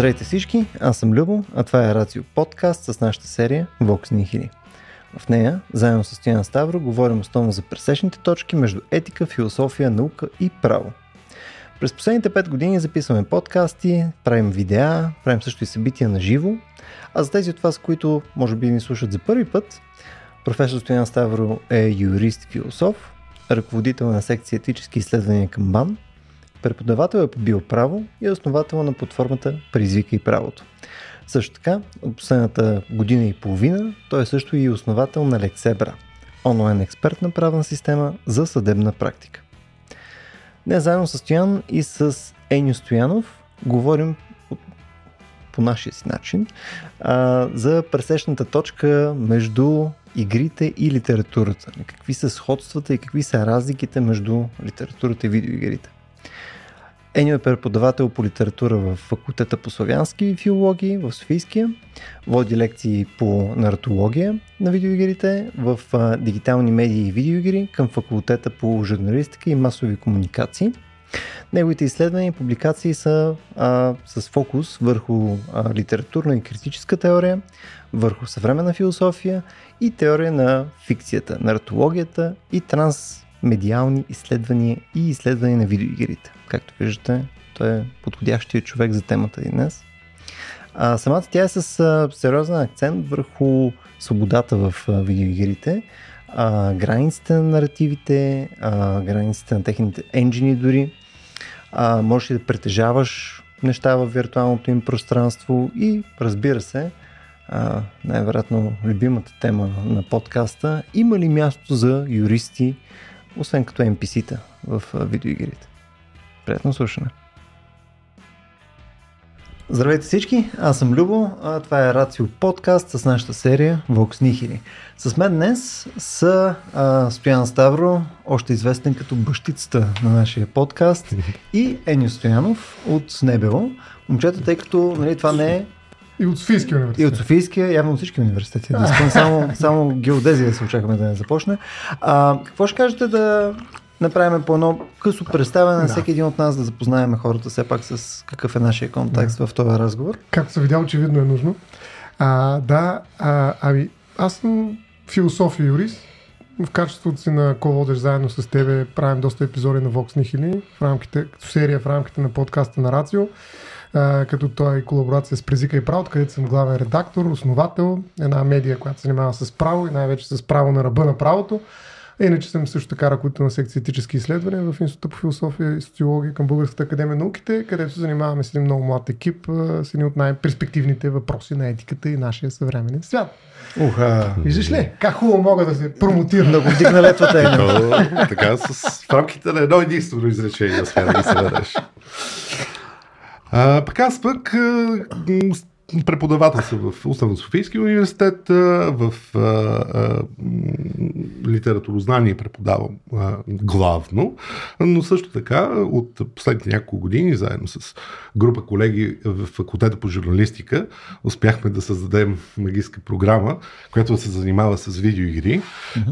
Здравейте всички, аз съм Любо, а това е Рацио подкаст с нашата серия Vox Nihili. В нея, заедно с Стоян Ставро, говорим основно за пресечните точки между етика, философия, наука и право. През последните 5 години записваме подкасти, правим видеа, правим също и събития на живо, а за тези от вас, които може би ни слушат за първи път, професор Стоян Ставро е юрист и философ, ръководител на секция етически изследвания към БАН – Преподавател е по биоправо и е основател на платформата Призвика и правото. Също така, от последната година и половина, той е също и основател на Лексебра, онлайн експертна правна система за съдебна практика. Днес заедно с Стоян и с Еню Стоянов говорим по нашия си начин а, за пресечната точка между игрите и литературата. Какви са сходствата и какви са разликите между литературата и видеоигрите. Енио е преподавател по литература в факултета по славянски филологии в Софийския. Води лекции по наратология на видеоигрите в дигитални медии и видеоигри към факултета по журналистика и масови комуникации. Неговите изследвания и публикации са а, с фокус върху а, литературна и критическа теория, върху съвременна философия и теория на фикцията, наратологията и трансмедиални изследвания и изследвания на видеоигрите. Както виждате, той е подходящия човек за темата и днес. А, самата тя е с сериозен акцент върху свободата в видеоигрите, а, границите на наративите, а, границите на техните енджини дори. А, можеш ли да притежаваш неща в виртуалното им пространство и разбира се, а, най-вероятно любимата тема на подкаста, има ли място за юристи, освен като NPC-та в видеоигрите? Приятно слушане! Здравейте всички, аз съм Любо, а това е Рацио подкаст с нашата серия Vox Nihili. С мен днес са а, Стоян Ставро, още известен като бащицата на нашия подкаст и Еню Стоянов от Небело. Момчета, тъй като нали, това не е и от Софийския университет. И от Софийския, явно от всички университети. Да само, само геодезия се очакваме да не започне. А, какво ще кажете да направим по едно късо представяне на да. всеки един от нас, да запознаем хората все пак с какъв е нашия контекст да. в този разговор. Както се видя, очевидно е нужно. А, да, а, ами аз съм философ и юрист. В качеството си на ко-водеж заедно с тебе правим доста епизоди на Vox Nihili в рамките, серия в рамките на подкаста на Рацио, а, като той е колаборация с Презика и право, където съм главен редактор, основател, една медия, която се занимава с право и най-вече с право на ръба на правото. Иначе съм също така ръководител на секция етически изследвания в Института по философия и социология към Българската академия на науките, където се занимаваме с един много млад екип с едни от най-перспективните въпроси на етиката и нашия съвременен свят. Уха! Виждаш ли? Как хубаво мога да се промотирам. Много вдигна летвата така, с, в рамките на едно единствено изречение успя да ги се дадеш. А, пък аз пък преподавател съм в Уставно Софийски университет, в а, а, литературознание преподавам а, главно, но също така от последните няколко години, заедно с група колеги в факултета по журналистика, успяхме да създадем магистка програма, която се занимава с видеоигри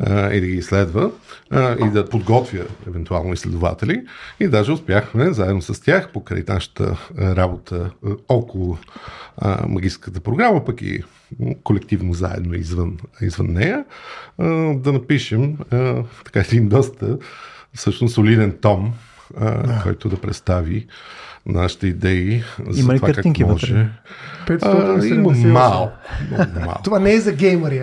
а, и да ги изследва а, и да подготвя евентуално изследователи. И даже успяхме заедно с тях, покрай нашата работа около а, магистрската програма, пък и колективно заедно извън, извън нея, а, да напишем а, така един доста всъщност солиден том, а, да. който да представи нашите идеи за има ли това картинки как може. А, има мал, мал. Това не е за геймери.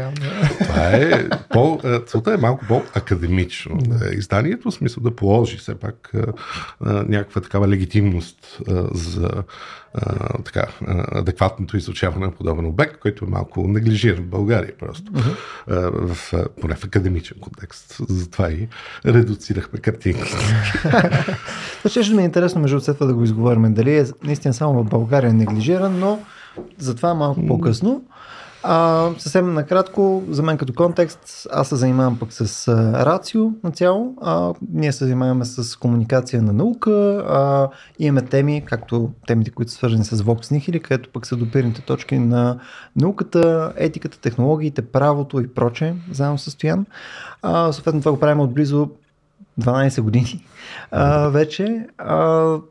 Това е по, целта е малко по-академично. Да. Изданието, в смисъл да положи все пак а, а, някаква такава легитимност а, за а, така, адекватното изучаване на подобен обект, който е малко неглижиран в България просто, uh-huh. а, в, поне в академичен контекст. Затова и редуцирахме картинките. ще ми е интересно между цефа да го изговорим. Дали е наистина само в България неглижиран, но затова малко по-късно. А, съвсем накратко, за мен като контекст, аз се занимавам пък с а, рацио на цяло. А, ние се занимаваме с комуникация на наука. А, имаме теми, както темите, които са свързани с Vox Nihili, където пък са допирните точки на науката, етиката, технологиите, правото и прочее, заедно с Стоян. А, съответно това го правим отблизо 12 години а, вече, а,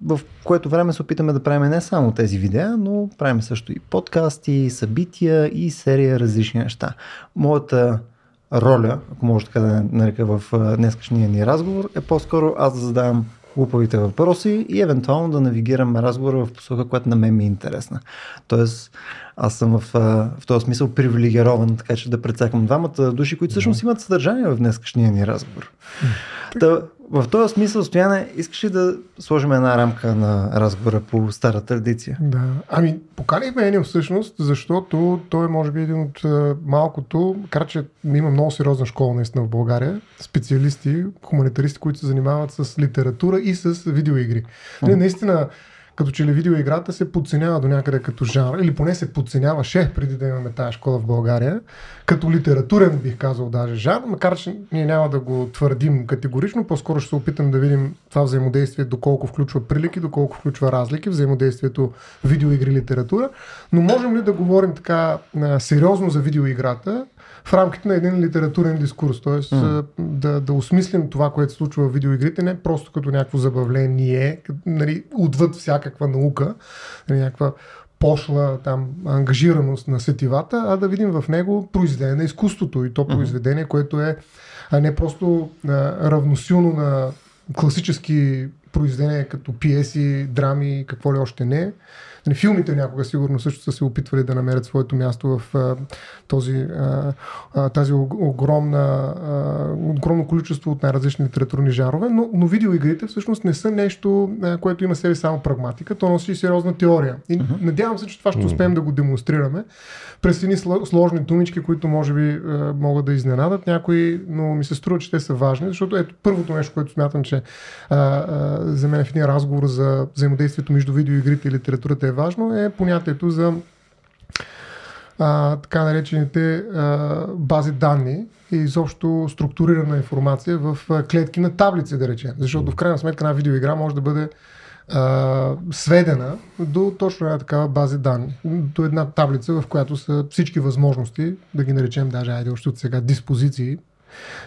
в което време се опитаме да правим не само тези видеа, но правим също и подкасти, събития и серия различни неща. Моята роля, ако може така да нарека в днескашния ни разговор, е по-скоро аз да задавам глупавите въпроси и евентуално да навигирам разговора в посока, която на мен ми е интересна. Тоест, аз съм в, в този смисъл привилегирован, така че да прецакам двамата души, които всъщност имат съдържание в днескашния ни разговор. Та, в този смисъл, Стояне, искаш ли да сложим една рамка на разговора по стара традиция? Да. Ами, поканихме Енил всъщност, защото той е може би един от малкото, макар че има много сериозна школа наистина в България, специалисти, хуманитаристи, които се занимават с литература и с видеоигри. Mm-hmm. Наистина, като че ли видеоиграта се подценява до някъде като жанр, или поне се подценяваше преди да имаме тази школа в България, като литературен бих казал даже жанр, макар че ние няма да го твърдим категорично, по-скоро ще се опитам да видим това взаимодействие, доколко включва прилики, доколко включва разлики, взаимодействието видеоигри литература, но можем ли да говорим така сериозно за видеоиграта, в рамките на един литературен дискурс. Т.е. Mm. да, да осмислим това, което се случва в видеоигрите, не просто като някакво забавление, нали, отвъд всякаква наука, нали, някаква пошла там ангажираност на сетивата, а да видим в него произведение на изкуството и то произведение, което е а не просто а, равносилно на класически произведения като пиеси, драми, какво ли още не, Нали, филмите някога сигурно също са се опитвали да намерят своето място в а, този, а, а, тази огромна, а, огромно количество от най-различни литературни жанрове, но, но видеоигрите всъщност не са нещо, а, което има себе само прагматика, то носи сериозна теория. И uh-huh. надявам се, че това ще успеем да го демонстрираме през едни сложни думички, които може би а, могат да изненадат някои, но ми се струва, че те са важни, защото ето първото нещо, което смятам, че а, а, за мен в един разговор за взаимодействието между видеоигрите и литературата е важно, е понятието за а, така наречените а, бази данни и изобщо структурирана информация в клетки на таблици, да речем. Защото в крайна сметка една видеоигра може да бъде а, сведена до точно една такава база данни. До една таблица, в която са всички възможности, да ги наречем даже, айде още от сега, диспозиции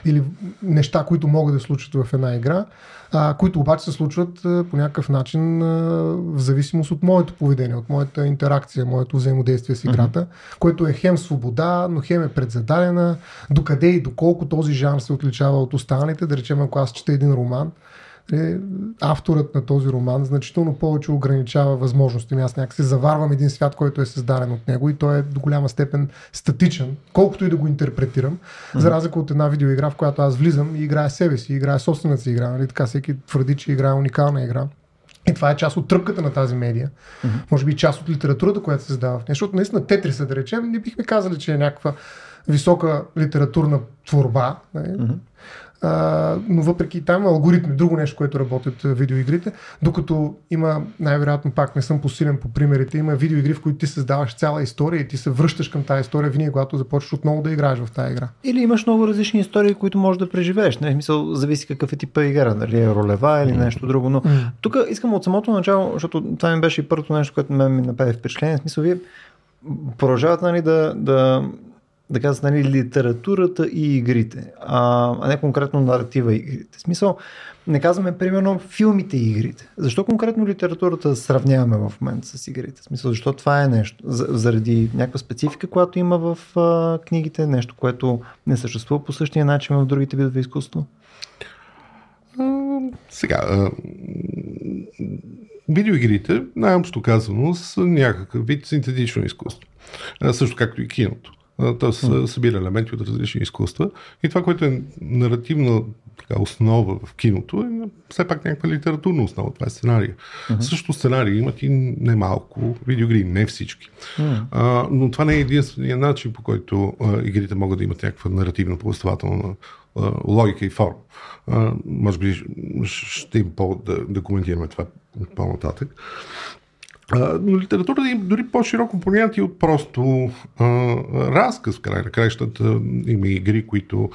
или неща, които могат да случат в една игра, а, които обаче се случват а, по някакъв начин а, в зависимост от моето поведение, от моята интеракция, моето взаимодействие с играта, mm-hmm. което е хем свобода, но хем е предзададена, докъде и доколко този жанр се отличава от останалите. Да речем, ако аз чета един роман, е, авторът на този роман значително повече ограничава възможности ми. Аз някакси заварвам един свят, който е създаден от него и той е до голяма степен статичен, колкото и да го интерпретирам, mm-hmm. за разлика от една видеоигра, в която аз влизам и играя себе си, играя собствената си игра. Нали? Така всеки твърди, че играе уникална игра. И това е част от тръпката на тази медия. Mm-hmm. Може би част от литературата, която се създава в нея. Защото наистина Тетриса, да речем, не бихме казали, че е някаква висока литературна творба. Mm-hmm. А, но въпреки там има алгоритми, друго нещо, което работят видеоигрите, докато има, най-вероятно пак не съм посилен по примерите, има видеоигри, в които ти създаваш цяла история и ти се връщаш към тази история винаги, когато започваш отново да играеш в тази игра. Или имаш много различни истории, които можеш да преживееш. Не, мисъл, зависи какъв е типа игра, дали е ролева или нещо друго. Но mm. тук искам от самото начало, защото това ми беше и първото нещо, което ме ми направи впечатление. В смисъл, вие продължават нали, да, да да кажа, нали, литературата и игрите, а, а не конкретно наратива и игрите. В смисъл, не казваме примерно филмите и игрите. Защо конкретно литературата сравняваме в момента с игрите? В смисъл, защо това е нещо? заради някаква специфика, която има в а, книгите, нещо, което не съществува по същия начин в другите видове изкуство? Сега, видеоигрите, най-общо казано, са някакъв вид синтетично изкуство. Също както и киното. Тоест mm. събира елементи от различни изкуства. И това, което е наративна така, основа в киното, е все пак някаква литературна основа. Това е сценария. Mm-hmm. Също сценарии имат и немалко видеогри, не всички. Mm. А, но това не е единствения начин, по който а, игрите могат да имат някаква наративна повествователна логика и форма. Може би ще им повод да, да коментираме това по-нататък. Но литературата има дори по-широко понятие от просто а, разказ в край на краищата. Има игри, които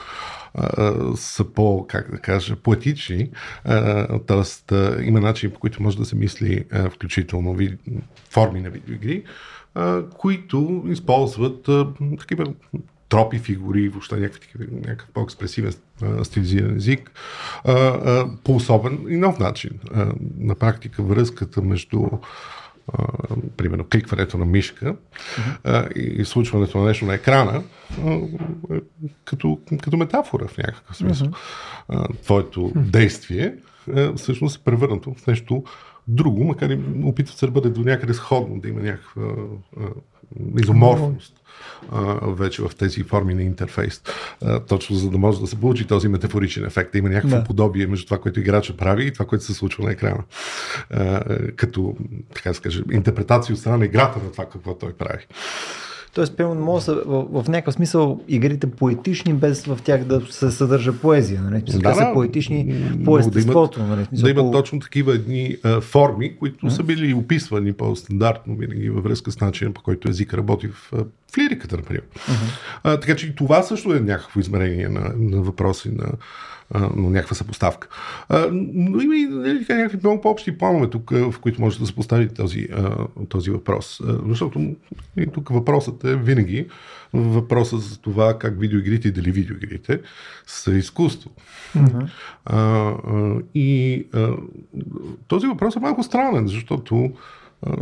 а, са по, как да кажа, поетични. Тоест има начин по които може да се мисли а, включително вид, форми на видеоигри, а, които използват а, такива тропи, фигури, въобще някакъв, някакъв по-експресивен стилизиран език, а, а, по особен и нов начин. А, на практика връзката между а, примерно кликването на мишка а, и случването на нещо на екрана а, като, като метафора в някакъв смисъл. А, твоето действие а, всъщност е превърнато в нещо друго, макар и опитват се да бъде до някъде сходно, да има някаква изоморфност вече в тези форми на интерфейс. А, точно за да може да се получи този метафоричен ефект, да има някакво да. подобие между това, което играча прави и това, което се случва на екрана. А, като, така да се каже, интерпретация от страна на играта на това, какво той прави. Тоест, примерно, може са в, в някакъв смисъл игрите поетични, без в тях да се съдържа поезия. Нали? Да, да, са поетични по естеството. Да нали? да имат по... точно такива едни а, форми, които а? са били описвани по-стандартно, винаги във връзка с начина, по който език работи в, в лириката, например. Uh-huh. А, така че и това също е някакво измерение на, на въпроси на но някаква съпоставка. Но има и нали, някакви много по-общи планове тук, в които може да се постави този, този въпрос. Защото тук въпросът е винаги въпросът за това как видеоигрите и дали видеоигрите са изкуство. Mm-hmm. А, и а, този въпрос е малко странен, защото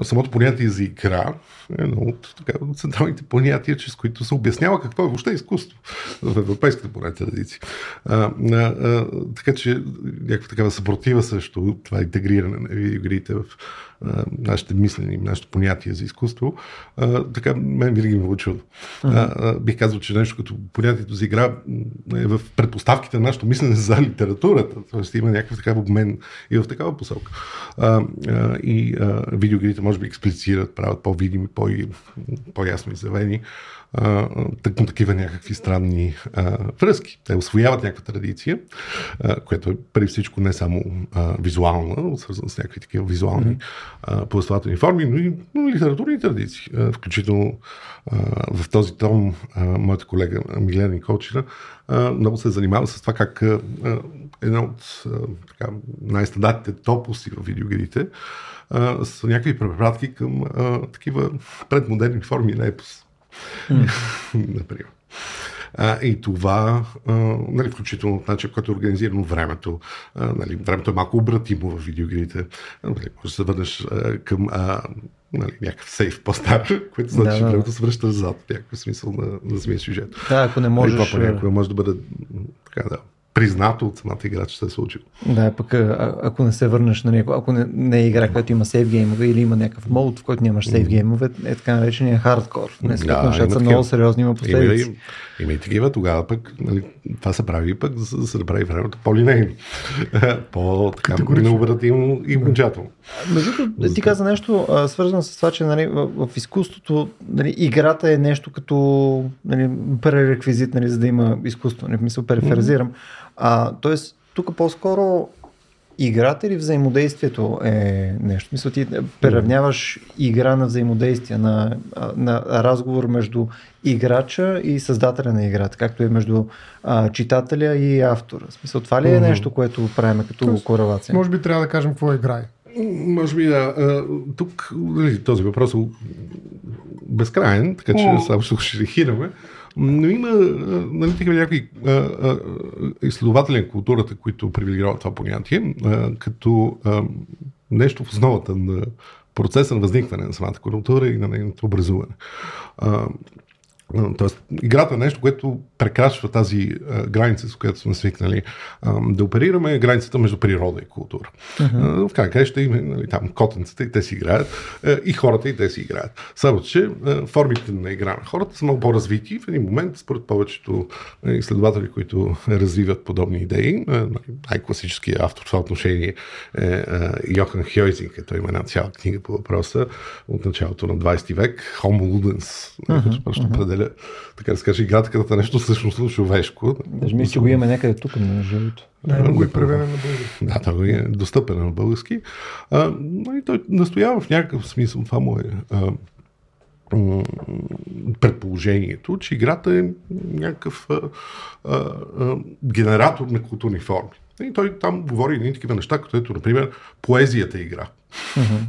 самото понятие за игра е едно от, така, централните понятия, чрез които се обяснява какво е въобще изкуство в европейската поне традиция. А, а, а, така че някаква такава съпротива също това интегриране на видеоигрите в нашите мислени, нашите понятия за изкуство, а, така мен винаги ме учил. Uh-huh. бих казал, че нещо като понятието за игра е в предпоставките на нашето мислене за литературата. Тоест има някакъв такъв обмен и в такава посока. А, а, и а, видеоигрите може би експлицират, правят по-видими, по- по-ясно изявени тъкмо такива някакви странни а, връзки. Те освояват някаква традиция, а, която е преди всичко не само а, визуална, свързана с някакви такива визуални а, повествователни форми, но и но литературни традиции. А, включително а, в този том а, моята колега Милена Николчина а, много се занимава с това как а, една от така, най-стандартните топоси в видеоигрите а, са някакви препратки към а, такива предмодерни форми на епос. Mm. Например. А, и това, а, нали, включително от начин, който е организирано времето. А, нали, времето е малко обратимо в видеоигрите. Нали, може да се върнеш а, към а, нали, някакъв сейф по-стар, което значи, да, да. времето се връща назад, в някакъв смисъл на, на самия сюжет. Да, ако не можеш... Нали, това понякога може да бъде така, да, признато от самата игра, че се е случило. Да, пък а, ако не се върнеш, нали, ако не, не е игра, която има сейф геймове или има някакъв мод, в който нямаш сейф геймове, е така наречения хардкор. Не да, нещата са много сериозни, има последици. Има, има и такива, тогава пък нали, това се прави пък, за да се направи времето по-линейно. по-така необратимо и окончателно. Между ти каза нещо а, свързано с това, че нали, в, в изкуството нали, играта е нещо като нали, пререквизит, нали, за да има изкуство. Не мисля, перифразирам. Mm-hmm. А, тоест, тук по-скоро играта или взаимодействието е нещо. Мисля, ти преравняваш игра на взаимодействие, на, на разговор между играча и създателя на играта, както е между а, читателя и автора. В смисъл, това ли е нещо, което правим като Тоест, корелация? Може би трябва да кажем какво е играе. Може би да. Тук нали, този въпрос е безкрайен, така че само ще рехираме. Но има нали, такива някакви а, а, изследователи на културата, които привилегироват това понятие, а, като а, нещо в основата на процеса на възникване на самата култура и на нейното образуване. А, Тоест, играта е нещо, което прекрачва тази а, граница, с която сме свикнали а, да оперираме, границата между природа и култура. Uh-huh. А, в крайна ще има нали, там котенцата и те си играят, а, и хората и те си играят. Само, че а, формите на игра на хората са много по-развити в един момент, според повечето изследователи, които развиват подобни идеи. Нали, най-класическият автор в това отношение е а, Йохан Хьойзинг, той има една цяла книга по въпроса от началото на 20 век, Homo Ludens, uh-huh. като просто uh-huh определя, така да се каже, играта като нещо всъщност човешко. Даже мисля, че го имаме някъде тук, на живото. Да, го е преведен на български. Да, той е достъпен на български. А, и той настоява в някакъв смисъл, това му е а, предположението, че играта е някакъв а, а, а, генератор на културни форми. И той там говори едни такива неща, като ето, например, поезията е игра. Uh-huh.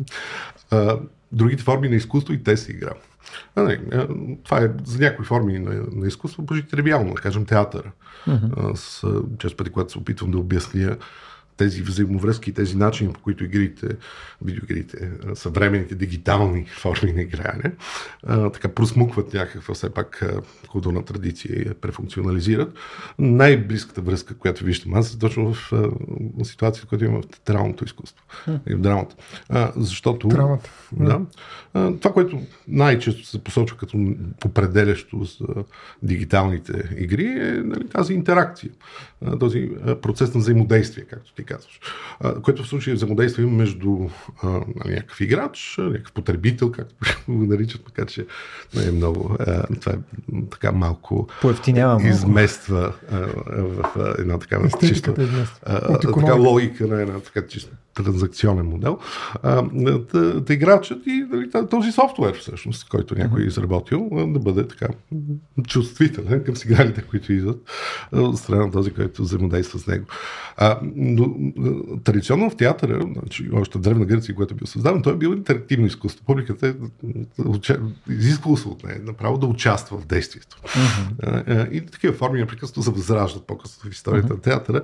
А, другите форми на изкуство и те се игра. А, не, това е за някои форми на, на изкуство почти тривиално, да кажем театър. Mm-hmm. С, често пъти, когато се опитвам да обясня тези взаимовръзки, тези начини, по които игрите, видеоигрите, съвременните дигитални форми на игране, така просмукват някаква все пак културна традиция и я префункционализират. Най-близката връзка, която виждам аз, е точно в, в ситуацията, която има в театралното изкуство и в драмата. защото... Драмата. Да. Това, което най-често се посочва като определящо за дигиталните игри е нали, тази интеракция, този процес на взаимодействие, както ти казваш. Което в случая е взаимодействие между а, нали, някакъв играч, някакъв потребител, както го наричат, макар че не е много. А, това е така малко измества а, в а, една такава чиста а, така логика на една така чиста транзакционен модел. Да, играчът и нали, този софтуер, всъщност, който някой е изработил, да бъде така чувствителен към сигналите, които идват от страна на този, който взаимодейства с него. А, но, традиционно в театъра, значи, още в Древна Гърция, което е бил създаден, той е бил интерактивно изкуство. Публиката е изисквало се от нея направо да участва в действието. Uh-huh. И такива форми непрекъснато се възраждат по-късно в историята uh-huh. на театъра,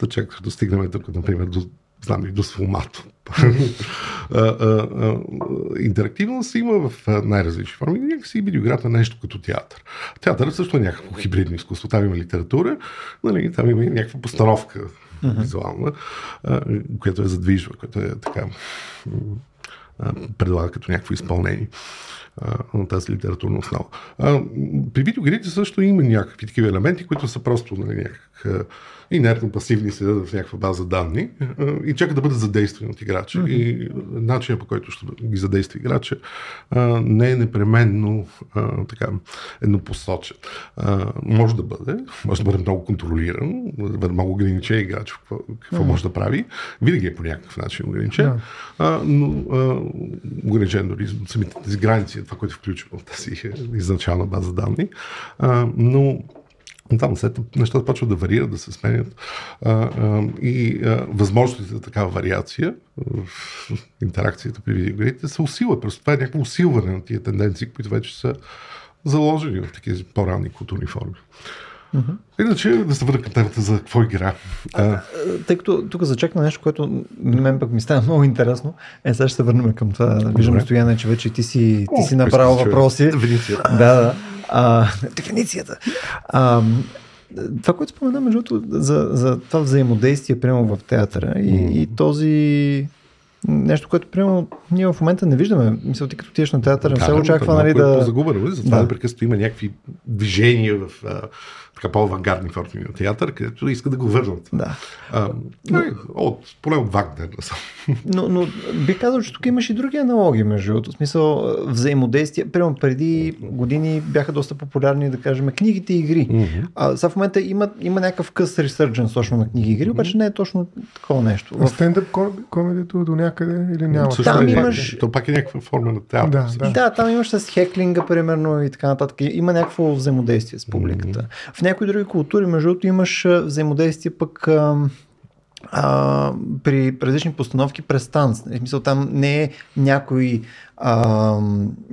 да чак да достигнем тук, например, до знам ли, до сфумато. Интерактивност има в най-различни форми. Някакси видеоиграта е нещо като театър. Театър също е някакво хибридно изкуство. Там има литература, нали, там има някаква постановка визуална, която е задвижва, която е така предлага като някакво изпълнение на тази литературна основа. А, при видеоигрите също има някакви такива елементи, които са просто нали, някак инертно пасивни седят в някаква база данни и чакат да бъдат задействани от играча. Mm-hmm. И начинът по който ще ги задейства играча не е непременно така еднопосочен. Може да бъде, може да бъде много контролиран, да бъде много ограничен играч какво, какво mm-hmm. може да прави. Винаги е по някакъв начин ограничен, yeah. но ограничен дори самите тези граници, това, което включва в тази изначална база данни. Но там след нещата почват да варират, да се сменят а, а, и а, възможностите за такава вариация в интеракцията при видеоигрите се усилват. Просто това е някакво усилване на тия тенденции, които вече са заложени в такива по-ранни културни форми. Uh-huh. Иначе да се върна към темата за какво игра. А, тъй като тук зачекна нещо, което мен пък ми става много интересно. Е, сега ще се върнем към това. Виждам, Стояне, че вече ти си, ти си направил въпроси. Да, да. А, дефиницията. А, това, което спомена, между другото, за, за това взаимодействие прямо в театъра и, mm. и този нещо, което примерно ние в момента не виждаме. Мисля, ти като тиеш на театъра, не се очаква нали, да... Е загубено, затова да. непрекъснато има някакви движения в така по-авангардни форми на театър, където искат да го върнат. Да. А, но, от, поне от Вагнер. Но, но би казал, че тук имаш и други аналогии, между другото. В смисъл взаимодействие. Примерно преди години бяха доста популярни, да кажем, книгите и игри. Mm-hmm. А, сега в момента има, има някакъв къс ресърджен точно на книги и игри, обаче не е точно такова нещо. А стендъп комедито до някъде или няма? Също там е, имаш... То пак е някаква форма на театър. Да, да. да, там имаш с хеклинга, примерно, и така нататък. Има някакво взаимодействие с публиката. Mm-hmm. В някои други култури, между другото, имаш взаимодействие пък а, а, при различни постановки през танц. В смисъл там не е някой, а,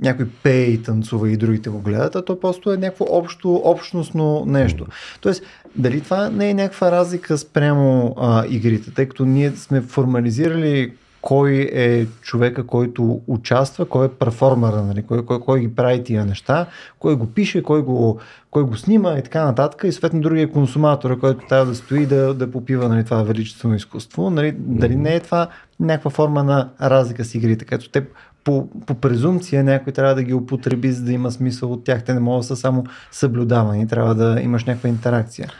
някой пее и танцува и другите го гледат, а то просто е някакво общо, общностно нещо. Тоест, дали това не е някаква разлика спрямо а, игрите, тъй като ние сме формализирали кой е човека, който участва, кой е перформера, нали? кой, кой, кой ги прави тия неща, кой го пише, кой го, кой го снима и така нататък. И съответно другия консуматор, който трябва да стои да, да попива нали, това величествено изкуство. Нали? Дали не е това някаква форма на разлика с игрите, като те по, по презумпция някой трябва да ги употреби, за да има смисъл от тях. Те не могат да са само съблюдавани, трябва да имаш някаква интеракция.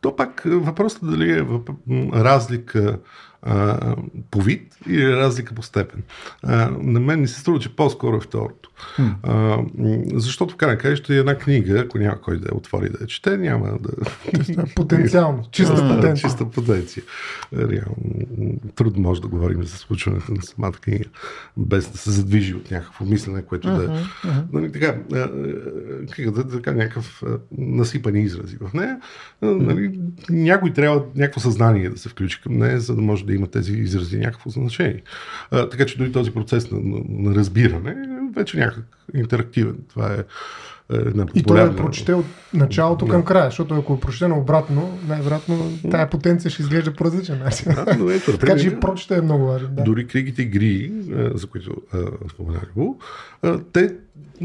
То пак въпросът дали е разлика а, по вид или разлика по степен. А, на мен ми се струва, че по-скоро е второто. Hmm. А, защото в крайна кажа една книга, ако няма кой да я отвори да я чете, няма да... Потенциално. Чиста потенция. Чиста потенция. Реално, трудно може да говорим за случването на самата книга, без да се задвижи от някакво мислене, което uh-huh, да е... Uh-huh. Нали, така, книгата така някакъв насипани изрази в нея. Нали, някой трябва някакво съзнание да се включи към нея, за да може да има тези изрази някакво значение. А, така че дори този процес на, на, на разбиране е вече някак интерактивен. Това е една И той е прочете от началото да. към края, защото ако е прочетено обратно, най-вероятно тая потенция ще изглежда по различен начин. Да, но ето, така че прочете е много важен. Да. Дори кригите игри, за които споменах го, те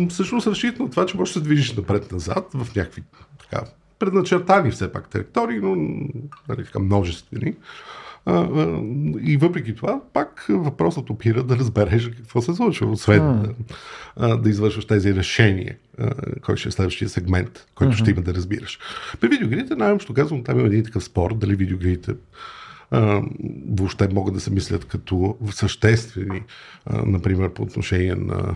всъщност разчитат на това, че можеш да се движиш напред-назад в някакви така, предначертани все пак територии, но нали, така, множествени. И въпреки това, пак въпросът опира да разбереш какво се случва, освен mm. да, да извършваш тези решения, кой ще е следващия сегмент, който mm-hmm. ще има да разбираш. При видеоигрите, най-общо казвам, там има един такъв спор, дали видеоигрите въобще могат да се мислят като съществени, например, по отношение на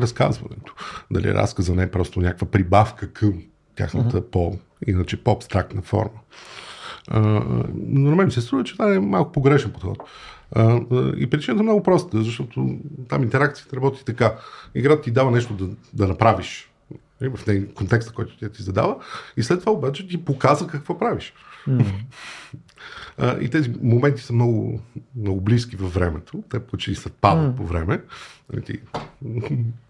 разказването. Дали разказа не е просто някаква прибавка към тяхната uh-huh. по, иначе по-абстрактна форма. Но на мен се струва, че това е малко погрешен подход. И причината е много проста, защото там интеракцията работи така. Играта ти дава нещо да, да направиш в контекста, който тя ти задава, и след това обаче ти показва какво правиш. Mm. и тези моменти са много, много близки във времето. Те почти съвпадат mm. по време. Нали, ти,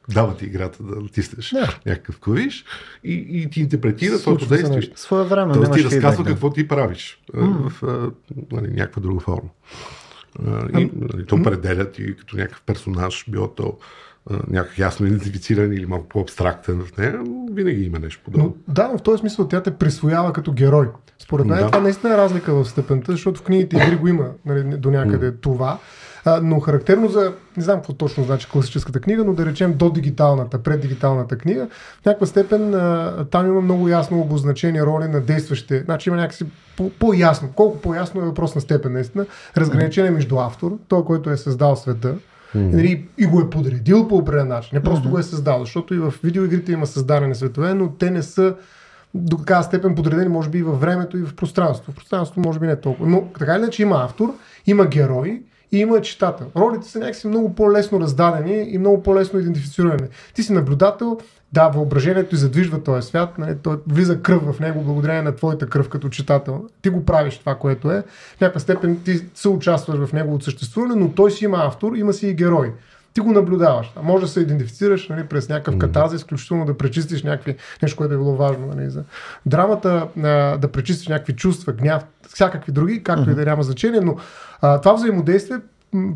дава ти играта да натиснеш yeah. някакъв клавиш и, и ти интерпретира твоето действие. Своя време. Тоест ти разказва какво ти правиш mm. в нали, някаква друга форма. И нали, то определя ти като някакъв персонаж, било то някак ясно идентифициран или малко по-абстрактен в нея, винаги има нещо подобно. Но, да, но в този смисъл тя те присвоява като герой. Според мен да. това наистина е разлика в степента, защото в книгите игри го има нали, до някъде mm. това. А, но характерно за, не знам какво точно значи класическата книга, но да речем до дигиталната, преддигиталната книга, в някаква степен а, там има много ясно обозначени роли на действащите. Значи има някакси по- ясно Колко по-ясно е въпрос на степен, наистина. Разграничение между автор, той, който е създал света, Mm-hmm. И го е подредил по определен начин. Не просто mm-hmm. го е създал, защото и в видеоигрите има създадени светове, но те не са до такава степен подредени, може би и във времето, и в пространството. В пространството може би не толкова. Но така или иначе има автор, има герой и има читател. Ролите са някакси много по-лесно раздадени и много по-лесно идентифицирани. Ти си наблюдател, да, въображението ти задвижва този свят, нали, той влиза кръв в него благодарение на твоята кръв като читател. Ти го правиш това, което е. В някаква степен ти се участваш в неговото съществуване, но той си има автор, има си и герой ти го наблюдаваш. А може да се идентифицираш нали, през някакъв катарзис, изключително да пречистиш някакви, нещо, което е било важно. Нали, за драмата, а, да пречистиш някакви чувства, гняв, всякакви други, както mm-hmm. и да няма значение, но а, това взаимодействие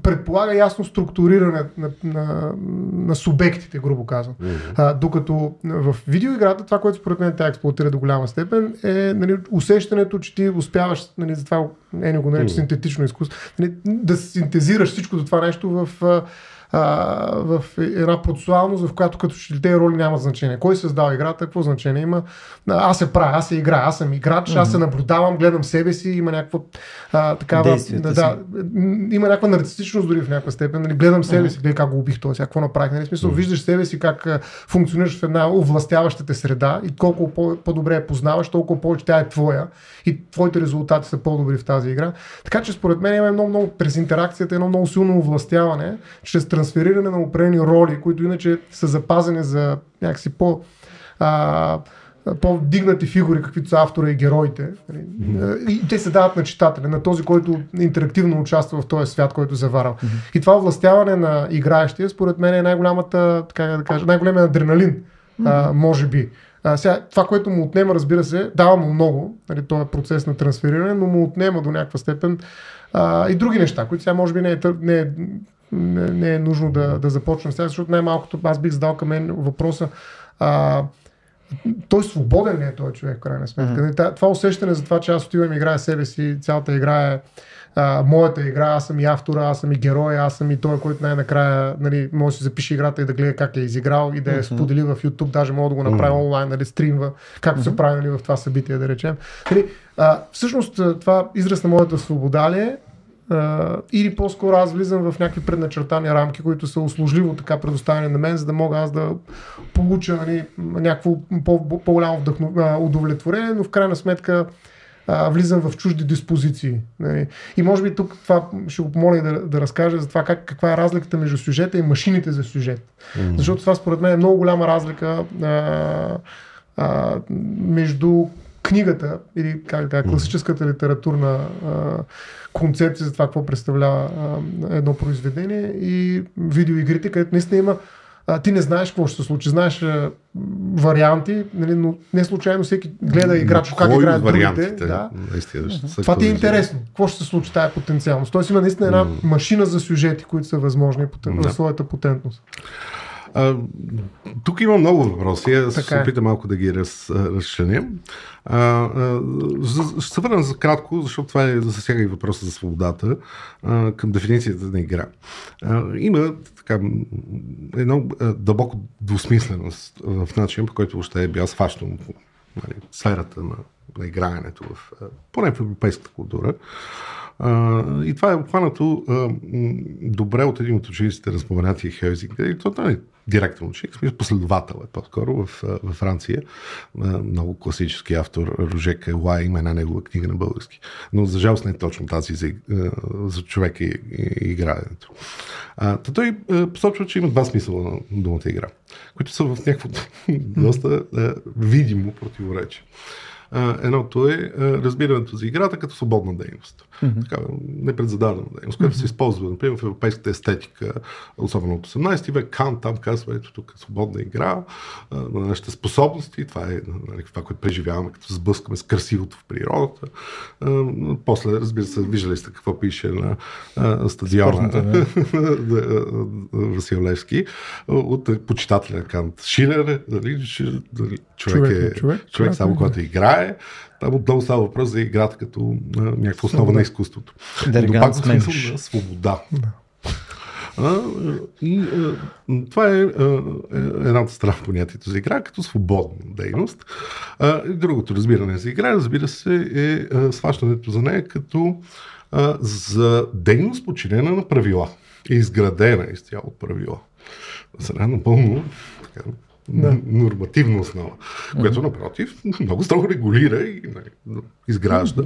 предполага ясно структуриране на, на, на субектите, грубо казвам. Mm-hmm. А, докато в видеоиграта, това, което според мен тя експлуатира до голяма степен, е нали, усещането, че ти успяваш, нали, за това е го mm-hmm. синтетично изкуство, нали, да синтезираш всичко до това нещо в а, в една процесуалност, в която като че тези роли няма значение. Кой създава играта, какво значение има? Аз се правя, аз се играя, аз съм играч, mm-hmm. аз се наблюдавам, гледам себе си, има някаква а, такава. Да, да, има някаква нарцистичност дори в някаква степен. Нали, гледам себе mm-hmm. си, гледай как го убих този, какво направих. Нали, смисъл, mm-hmm. виждаш себе си как функционираш в една овластяващата среда и колко по- по-добре я познаваш, толкова повече тя е твоя и твоите резултати са по-добри в тази игра. Така че според мен има много, много през интеракцията едно много силно овластяване чрез трансфериране на определени роли, които иначе са запазени за някакси по... А, по-дигнати фигури, каквито са автора и героите. Mm-hmm. И те се дават на читателя, на този, който интерактивно участва в този свят, който е заварал. Mm-hmm. И това властяване на играещия, според мен е най-голямата, така да кажа, най-големия адреналин, mm-hmm. а, може би. А, сега, това, което му отнема, разбира се, дава му много, нали, този процес на трансфериране, но му отнема до някаква степен а, и други неща, които сега може би не е, не е не, не е нужно да, да започнем с тях, защото най-малкото аз бих задал към мен въпроса а, той свободен ли е този човек в крайна сметка? Mm-hmm. Това усещане за това, че аз отивам и играя себе си, цялата игра е а, моята игра, аз съм и автора, аз съм и герой, аз съм и той, който най-накрая нали, може да си запише играта и да гледа как е изиграл и да я mm-hmm. сподели в YouTube, даже мога да го направя mm-hmm. онлайн, нали, стримва, както mm-hmm. се прави нали, в това събитие, да речем. Нали, а, всъщност това израз на моята свобода ли е Uh, или по-скоро аз влизам в някакви предначертани рамки, които са услужливо така предоставени на мен, за да мога аз да получа нали, някакво по- голямо вдъхно, удовлетворение, но в крайна сметка uh, влизам в чужди диспозиции. Нали. И може би тук това ще го помоля да, да разкажа за това как, каква е разликата между сюжета и машините за сюжет. Mm-hmm. Защото това според мен е много голяма разлика uh, между книгата или как да класическата литературна а, концепция за това какво представлява а, едно произведение и видеоигрите, където наистина има а, ти не знаеш какво ще се случи. Знаеш а, варианти, нали, но не случайно всеки гледа играч как играят другите. Да. Наистина, Това ти е интересно. Какво ще се случи тая потенциалност? Тоест има наистина една машина за сюжети, които са възможни потен... да. своята потентност. А, тук има много въпроси. Аз така ще се е. опитам малко да ги раз, разчленим. А, а, ще се върна за кратко, защото това е засяга и въпроса за свободата а, към дефиницията на игра. А, има така, едно дълбоко двусмисленост в начин, по който въобще е бил схващан нали, сферата на, на играенето, в, поне в европейската култура. А, и това е обхванато а, добре от един от учениците на споменатия Хелзинг. И то е директен ученик, смисъл последовател е по-скоро в, в Франция. Много класически автор Рожек Елай има една негова книга на български. Но за жалост не е точно тази за, за човека и, и играенето. А, той посочва, че има два смисъла на думата игра, които са в някакво доста видимо противоречие. Едното е разбирането за играта като свободна дейност. Mm-hmm. Така, непредзададена дейност, която mm-hmm. се използва, например, в европейската естетика, особено от 18 век. Кан там казва, ето тук е свободна игра на нашите способности. Това е нали, това, което преживяваме, като сблъскаме с красивото в природата. После, разбира се, виждали сте какво пише на стадиона Васил Левски от почитателя Кант Шилер. Нали, човек, човек, е, човек, човек само е. когато играе. Там отново става въпрос за играта като а, някаква основа на изкуството. Но пак смисъл на свобода. Да. А, и а, това е, а, е едната страна понятието за игра като свободна дейност. А, и другото разбиране за игра, разбира се, е а, сващането за нея като а, за дейност подчинена на правила. Изградена изцяло от правила. Сега напълно така, да. нормативна основа, което напротив много строго регулира и нали, изгражда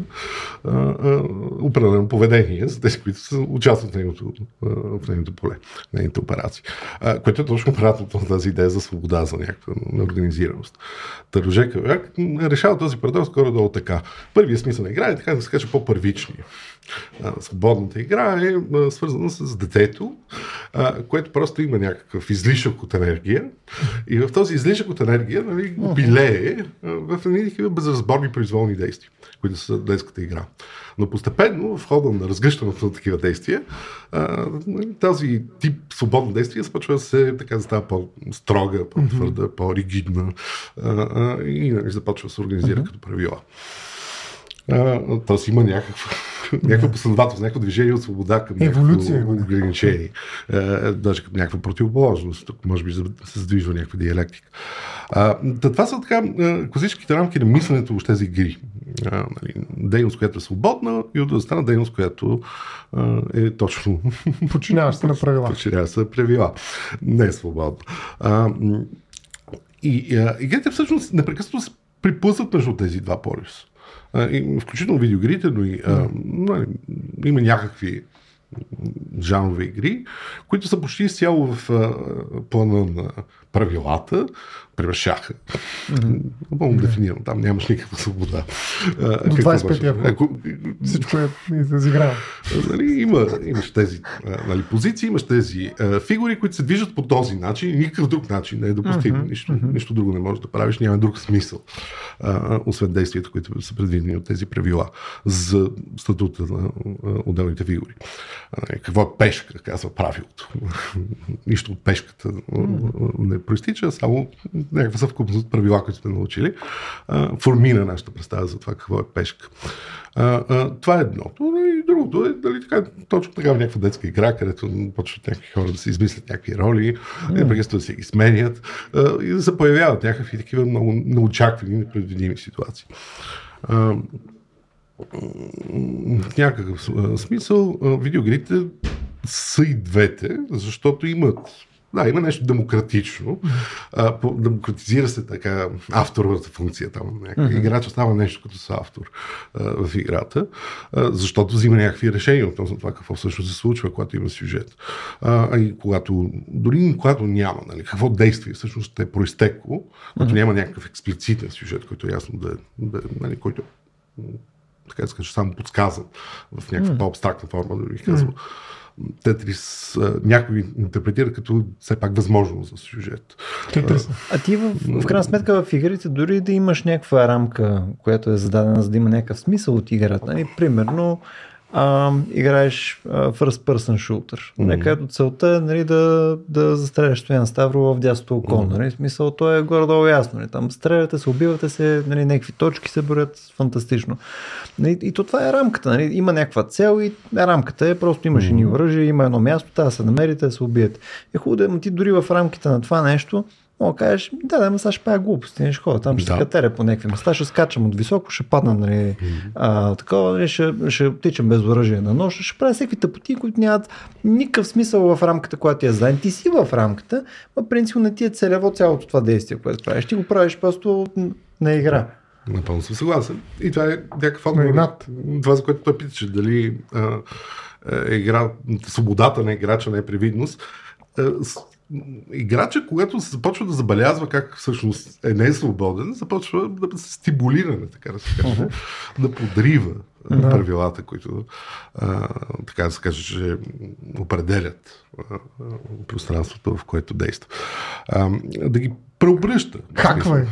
а, а, определено поведение за тези, които са участват в нейното, в нейното поле, в нейните операции. А, което е точно обратното на тази идея за свобода, за някаква организираност. Тържека решава този парадокс скоро долу така. Първият смисъл на игра е така да се каже по-първичния свободната игра е свързана с детето, което просто има някакъв излишък от енергия и в този излишък от енергия нали, билее в едни такива безразборни произволни действия, които са детската игра. Но постепенно, в хода на разгръщането на такива действия, нали, тази тип свободно действие започва да се така да става по-строга, по-твърда, по-ригидна и нали, започва да се организира като правила. Тоест има някаква някаква последователност, някакво движение от свобода към Еволюция. ограничение, е, даже към някаква противоположност. Тук може би се задвижва някаква диалектика. А, това са така класическите рамки на мисленето в тези игри. А, нали, дейност, която е свободна и от друга страна дейност, която а, е точно... Починяваш се на правила. Починяваш се на правила. Не е свободна. А, и а, игрите всъщност непрекъснато се припъзват между тези два полюса включително видеоигрите, но и а, нали, има някакви жанрове игри, които са почти изцяло в а, плана на правилата, превършаха. Mm-hmm. Напълно дефинирано. Там нямаш никаква свобода. До 25 Ако... Всичко е изиграно. Нали, има, имаш тези нали, позиции, имаш тези а, фигури, които се движат по този начин и никакъв друг начин не е допустим. Mm-hmm. Нищо, mm-hmm. нищо друго не можеш да правиш, няма друг смисъл, а, освен действията, които са предвидени от тези правила за статута на отделните фигури. А, какво е пешка, казва правилото. Нищо от пешката mm-hmm. не проистича, само някаква съвкупност от правила, които сме научили, а, формира нашата представа за това какво е пешка. А, а, това е едното. И другото е дали, така, точно така в някаква детска игра, където почват някакви хора да се измислят някакви роли, mm. да се ги сменят а, и да се появяват някакви такива много неочаквани, непредвидими ситуации. А, в някакъв смисъл видеоигрите са и двете, защото имат Да, има нещо демократично. А, по, демократизира се така авторовата функция там. Mm-hmm. Играча става нещо като са автор а, в играта, а, защото взима някакви решения относно това какво всъщност се случва, когато има сюжет. А, и когато, дори когато няма, нали, какво действие всъщност е проистекло, когато няма някакъв експлицитен сюжет, който е ясно да, да нали, който така да скажа, само подсказан в някаква mm. по-абстрактна форма, да ви казвам. Mm. Тетрис някой интерпретира като все пак възможно за сюжет. Тетрис. А ти в, в крайна сметка в игрите дори да имаш някаква рамка, която е зададена за да има някакъв смисъл от играта. Нали? Примерно а, играеш а, first person shooter. Mm-hmm. Където целта е нали, да, да застреляш Стоян Ставро в дясното око. Mm-hmm. Нали? Смисъл, то е горе-долу ясно. Нали? Там стреляте се, убивате се, нали, някакви точки се борят фантастично. Нали? И то това е рамката. Нали? Има някаква цел и рамката е просто имаш mm-hmm. едни оръжия, има едно място, трябва да се намерите, да се убиете. Е хубаво да ти дори в рамките на това нещо Мога да кажеш, да, да, сега ще правя глупости, не ще там, ще да. се катеря по някакви места, ще скачам от високо, ще падна, нали, mm-hmm. а, такова, нали, ще, ще тичам без оръжие на нощ, ще правя всеки тъпоти, които нямат никакъв смисъл в рамката, която ти е задан. Ти си в рамката, но принцип не ти е целево цялото това действие, което правиш. Ти го правиш просто на игра. Напълно съм съгласен. И това е някакъв отговор. Това, за което той питаше, дали а, е, игра, свободата на играча не е привидност играча, когато се започва да забелязва как всъщност е несвободен, започва да се стимулира, така да се каже, uh-huh. да подрива uh-huh. правилата, които а, така да се каже, че определят а, пространството, в което действа. А, да ги преобръща. Хаква е.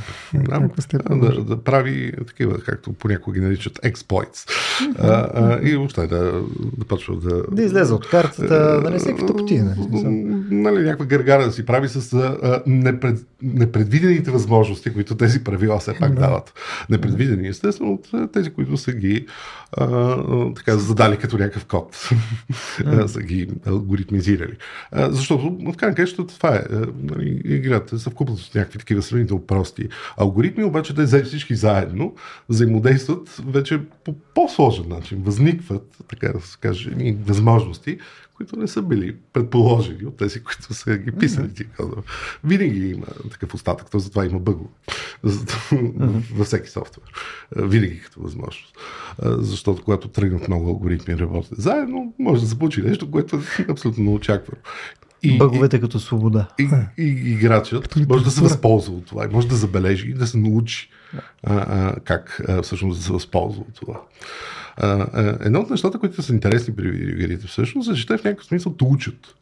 Да, да, да прави такива, както понякога ги наричат. А, а, и въобще да, да почва да... Да излезе от картата, нали, всеки тъпоти. Нали, някаква гаргара да си прави с а, непред, непредвидените възможности, които тези правила все пак да. дават. Непредвидени, естествено, от тези, които са ги а, така задали като някакъв код. са ги алгоритмизирали. А, защото, в крайна това е. Нали, играта са вкупност някакви такива сравнително прости алгоритми, обаче те взети всички заедно взаимодействат вече по по-сложен начин. Възникват, така да се каже, възможности, които не са били предположени от тези, които са ги писали. Mm-hmm. Винаги има такъв остатък, то затова има mm-hmm. във всеки софтуер. Винаги като възможност. Защото когато тръгнат много алгоритми и работят заедно, може да се получи нещо, което е абсолютно неочаквано. И, Бъговете и, като свобода. И, и, и играчът може да се възползва от това, може да забележи и да се научи а, а, как а, всъщност да се възползва от това. А, а, едно от нещата, които са интересни при видеоигрите всъщност е, че те в някакъв смисъл те учат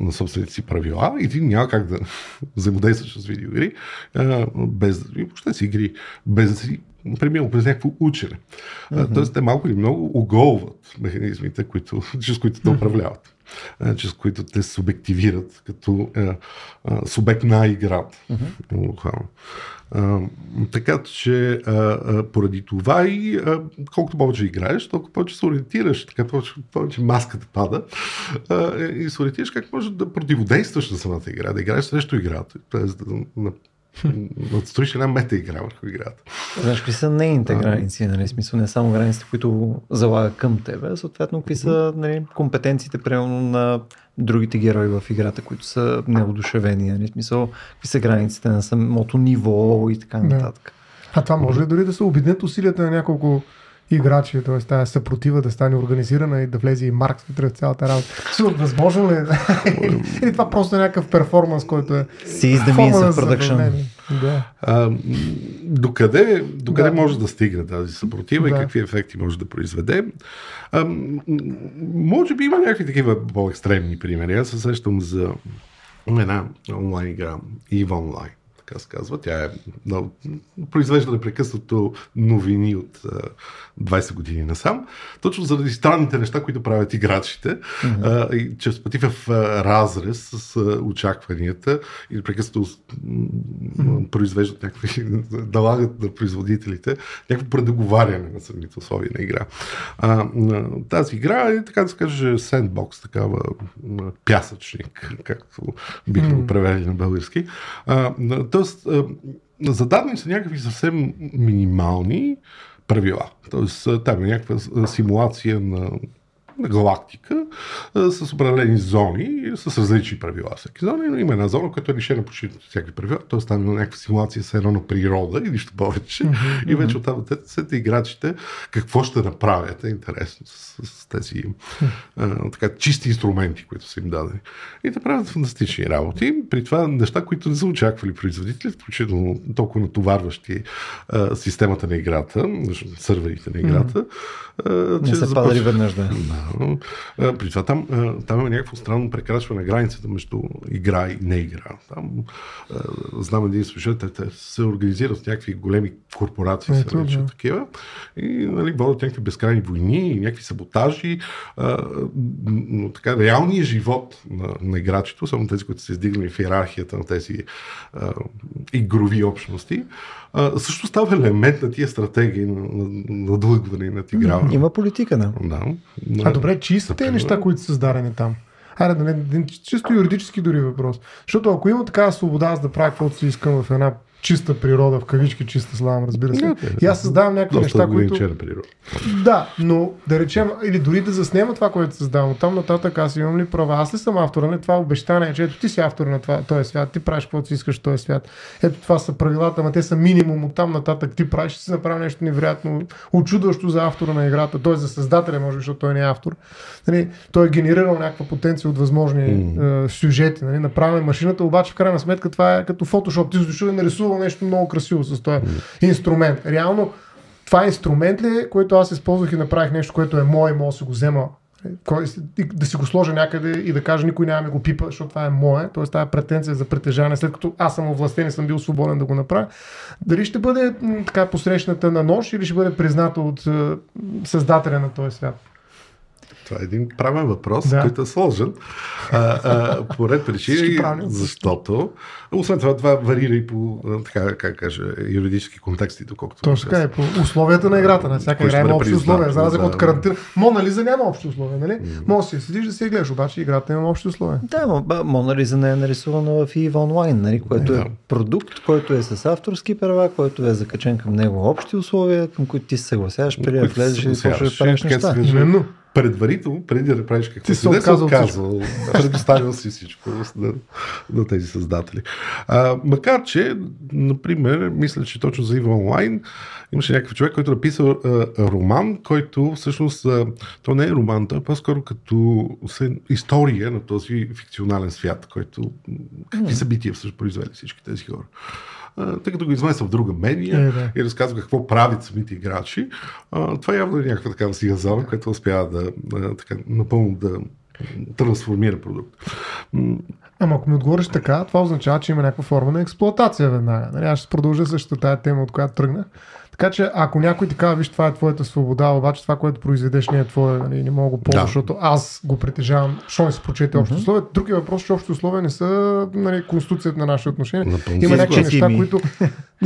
на собствените си правила и ти няма как да взаимодействаш с видеоигри без, и въобще си игри, без да си преминал през някакво учене. Mm-hmm. Тоест те малко или много оголват механизмите, които, чрез които те управляват чрез които те субективират като а, а, субект на играта. Mm-hmm. Така че а, а, поради това и а, колкото повече играеш, толкова повече се ориентираш, така повече, повече маската пада а, и се ориентираш как може да противодействаш на самата игра, да играеш срещу играта. Тоест да, отстроиш една мета игра върху играта. Знаеш, какви са нейните граници, нали? Смисъл не само границите, които залага към тебе, съответно какви са нали, компетенциите, примерно на другите герои в играта, които са неодушевени, нали? Смисъл, какви са границите на самото ниво и така нататък. А това може ли дори да се обединят усилията на няколко играчи, т.е. тази съпротива да стане организирана и да влезе и Маркс вътре в цялата работа. Възможно ли? Е? Или това просто е някакъв перформанс, който е Seize the means of. Да. А, докъде, докъде да. може да стигне тази съпротива да. и какви ефекти може да произведе? А, може би има някакви такива по-екстремни примери. Аз се сещам за една онлайн игра, EVE Online така се казва. Тя е много, произвежда непрекъснато новини от 20 години насам, точно заради странните неща, които правят играчите, mm-hmm. а, и чрез пъти в разрез с а, очакванията и непрекъснато mm-hmm. произвеждат някакви, налагат на производителите някакво предоговаряне на самите условия на игра. А, тази игра е, така да се каже, сендбокс, такава пясъчник, както бихме mm-hmm. го превели на български. А, тоест, зададени са някакви съвсем минимални правила. Тоест, там е някаква симулация на галактика а, с определени зони, с различни правила всеки зони, но има една зона, която е лишена почти от всякакви правила, т.е. там има някаква симулация с едно на природа и нищо повече. Mm-hmm. И вече оттам след играчите какво ще направят е интересно с, с тези а, така, чисти инструменти, които са им дадени. И те правят фантастични работи. При това неща, които не са очаквали производители, включително толкова натоварващи а, системата на играта, сървърите на играта. Mm-hmm. А, че не са падали веднъж, да. При това там, там има някакво странно прекрачване на границата между игра и не игра. Там знам един слушател, те, те се организират с някакви големи корпорации, Ето, са да. такива, и нали, водят някакви безкрайни войни и някакви саботажи. Но така, реалният живот на, на играчето, само тези, които са издигнали в иерархията на тези игрови общности, а, също става елемент на тия стратегии на, на, на длъгване и на игра. Има политика, да. Да. А добре, тези неща, които са създадени там? Айде, да не, чисто юридически дори въпрос. Защото ако има такава свобода аз да правя каквото си искам в една чиста природа, в кавички чиста слава, разбира се. Не, и аз създавам някакви неща, които... природа. Да, но да речем, или дори да заснема това, което създавам. От там нататък аз имам ли права? Аз ли съм автора на това обещание, че ето ти си автор на това, този свят, ти правиш каквото си искаш този свят. Ето това са правилата, ама те са минимум от там нататък. Ти правиш, ще си направи нещо невероятно, очудващо за автора на играта, т.е. за създателя, може би, защото той не е автор. Нали, той е генерирал някаква потенция от възможни mm. е, сюжети. Нали, направена машината, обаче в крайна сметка това е като фотошоп. Ти дошъл и нарисувал нещо много красиво с този инструмент. Реално това е инструмент ли, е, който аз използвах и направих нещо, което е мое, мога да си го взема да си го сложа някъде и да кажа никой няма ми го пипа, защото това е мое, т.е. е претенция за притежание, след като аз съм овластен и съм бил свободен да го направя. Дали ще бъде така посрещната на нож или ще бъде призната от е, създателя на този свят? Това е един правен въпрос, Да. който е сложен. А, а, по ред причини, защото, освен това, това варира и по, така, как кажа, юридически контексти, доколкото. Точно така е, по условията на играта. На всяка игра има общи условия. За разлика от карантина. Мона Лиза няма общи условия, нали? Може да си седиш да си гледаш, обаче играта има общи условия. Да, но Мона Лиза не е нарисувана в EVE Online, нали, което Да. е продукт, който е с авторски права, който е закачен към него общи условия, към които ти се съгласяваш преди да влезеш и почнеш да правиш неща. Именно. Предварително, преди да правиш какво Ти си, се не отказал от отказал, предоставил си всичко на, на тези създатели. А, макар, че, например, мисля, че точно за EVE Online имаше някакъв човек, който е написал а, роман, който всъщност, а, то не е роман, то е по-скоро като се, история на този фикционален свят, който какви събития всъщност произвели всички тези хора. Тъй като го измества в друга медия Е, да. и разказва какво правят самите играчи, а, това явно е някаква такава сига зона, която успява да, да така, напълно да трансформира продукт. Ама ако ми отговориш така, това означава, че има някаква форма на експлоатация веднага. Нали? Аз ще продължа същата тая тема, от която тръгнах. Така че ако някой ти казва, виж, това е твоята свобода, обаче това, което произведеш не е твое, нали, не мога да го ползвам, Да. защото аз го притежавам, що не се прочете общите условия. Другия въпрос, че общите условия не са нали, конституцията на нашите отношения. Напълно Има някакви неща, Ми. които,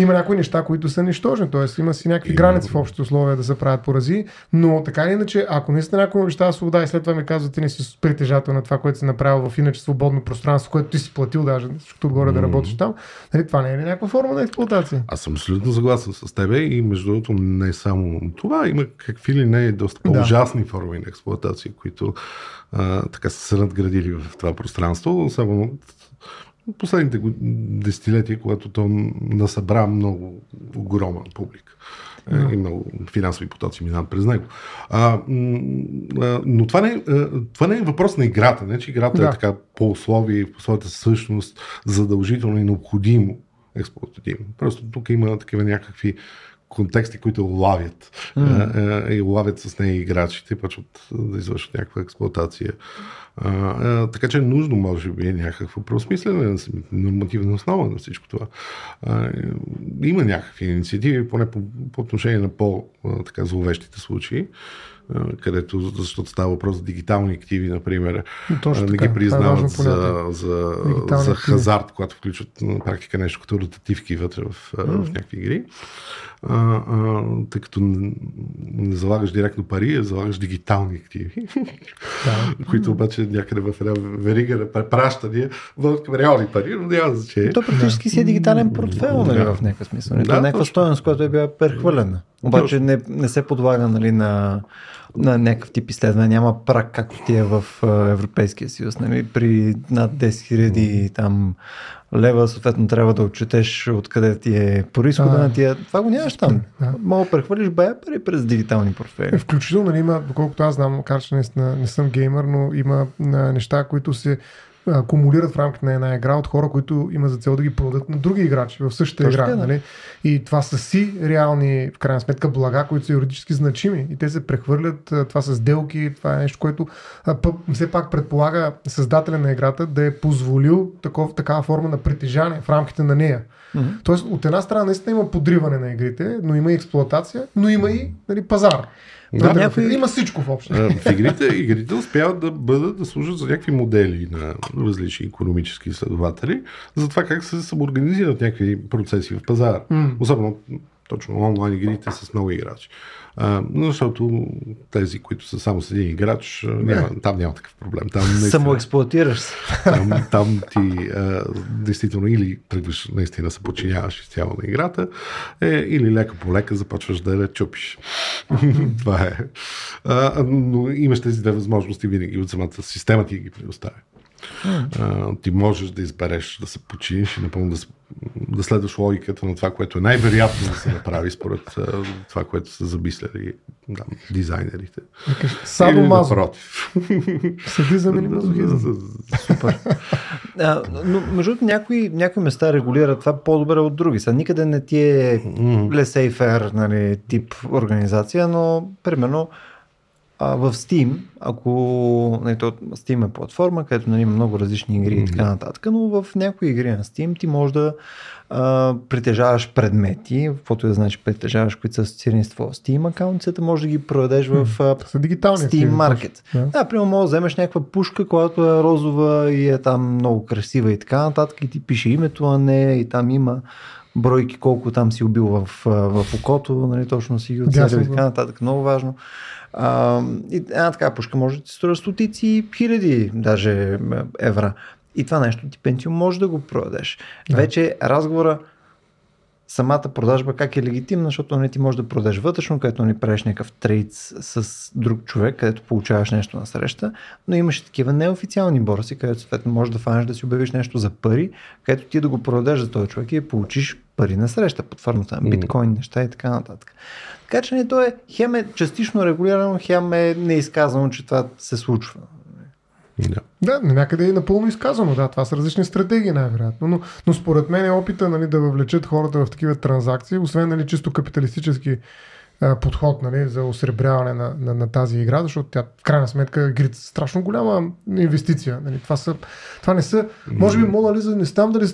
има някои неща, които са нищожни, т.е. има си някакви Има. граници в общите условия да се правят порази, но така или иначе, ако наистина някой обещава свобода и след това ми казва, ти не си притежател на това, което си направил в иначе свободно пространство, което ти си платил даже, всичкото отгоре да работиш там, нали, това не е ли някаква форма на експлуатация? Аз съм абсолютно съгласен с тебе и между другото не само това, има какви ли не доста Да. по-ужасни форми на експлуатация, които а, така са се надградили в това пространство, особено последните десетилетия, когато то насъбра много огромен публик. Е, И много финансови потоци минават през него. А, но това не, е, това не е въпрос на играта. Не, че играта Да. е така по условие и по своята същност задължително и необходимо експлуатативно. Просто тук има такива някакви контексти, които лавят mm. и лавят с нея играчите и почват да извършват някаква експлуатация. А, а, така че е нужно, може би, някакво преосмислене на нормативна основа на всичко това. А, има някакви инициативи, поне по, по отношение на по-така зловещите случаи, където, защото става въпрос за дигитални активи, например, Точно не така. ги е признават важно за, за, Дигитални за активи. хазарт, когато включват на практика нещо като ротативки вътре в, а, в някакви игри. А, а, тъй като не, залагаш директно пари, а залагаш дигитални активи, Да. които обаче някъде в една верига на препращания водят към реални пари, но няма значение. То практически си е дигитален портфел, нали, Да. в някакъв смисъл. Да, Да, е някаква стоеност, която е била прехвърлена. Обаче не, не се подлага нали, на, на някакъв тип изследване. Няма прак, както ти е в Европейския съюз. Нали? При над 10 000 там лева, съответно трябва да отчетеш откъде ти е происхода на тия. Това го нямаш там. Да. Мога да прехвърлиш бая пари през дигитални Е, портфели. Включително нали, има, доколкото аз знам, макар че наистина не съм геймър, но има неща, които се акумулират в рамките на една игра от хора, които има за цел да ги продадат на други играчи в същата Точно игра. да. Нали? И това са си реални, в крайна сметка, блага, които са юридически значими. И те се прехвърлят, това са сделки, това е нещо, което все пак предполага създателя на играта да е позволил таков, такава форма на притежание в рамките на нея. Мгм. Тоест, от една страна наистина има подриване на игрите, но има и експлоатация, но има и нали, пазар. Да, Да, някой- Има всичко в общо. В игрите, игрите успяват да бъдат, да служат за някакви модели на различни економически изследователи, за това как се самоорганизират някакви процеси в пазара. М. Особено точно онлайн игрите с много играчи. А, защото тези, които са само с един играч, няма, там няма такъв проблем. Там, наистина- Самоексплуатираш се. там, там ти а, действително или тръгваш наистина се подчиняваш изцяло на играта, е, или лека по лека започваш да я чупиш. Това е. А, но имаш тези две възможности винаги от самата система ти ги предоставя. А, ти можеш да избереш да се починиш и напълно да, да следваш логиката на това, което е най-вероятно да се направи според а, това, което са замисляли да, дизайнерите. Или мазо. напротив. Садизъм или мазохизъм. Супер. А, но между другото, някои, някои места регулират това по-добре от други. Сега никъде не ти е laissez-faire нали, тип организация, но примерно а, в Steam, ако нали, то, Steam е платформа, където нали, има много различни игри и така нататък, но в някои игри на Steam ти можеш да а, притежаваш предмети, каквото и да значи притежаваш, които са асоциирани с твоя Steam аккаунт, може да ги продадеш в дигитални. Steam Market. Да. Да, примерно може да вземеш някаква пушка, която е розова и е там много красива и така нататък и ти пише името на нея и там има бройки колко там си убил в, в окото, нали, точно си ги оцелил и така нататък. Много важно. А, и една така пушка може да ти струва стотици, хиляди даже евра. И това нещо ти Pentium може да го продадеш. Да. Вече разговора самата продажба как е легитимна, защото не ти можеш да продадеш вътрешно, където не правиш някакъв трейд с, друг човек, където получаваш нещо на среща, но имаш такива неофициални борси, където съответно можеш да фанеш да си обявиш нещо за пари, където ти да го продадеш за този човек и да получиш пари на среща под формата на биткоин, неща и така нататък. Така че не, то е хем е частично регулирано, хем е неизказано, че това се случва. Да. Да, някъде е напълно изказано. Да, това са различни стратегии, най-вероятно. Но, но според мен е опита нали, да въвлечат хората в такива транзакции, освен нали, чисто капиталистически подход нали, за осребряване на, на, на тази игра, защото тя в крайна сметка игрите са страшно голяма инвестиция. Нали. Това, са, това не са. Може би Мона Лиза не знам дали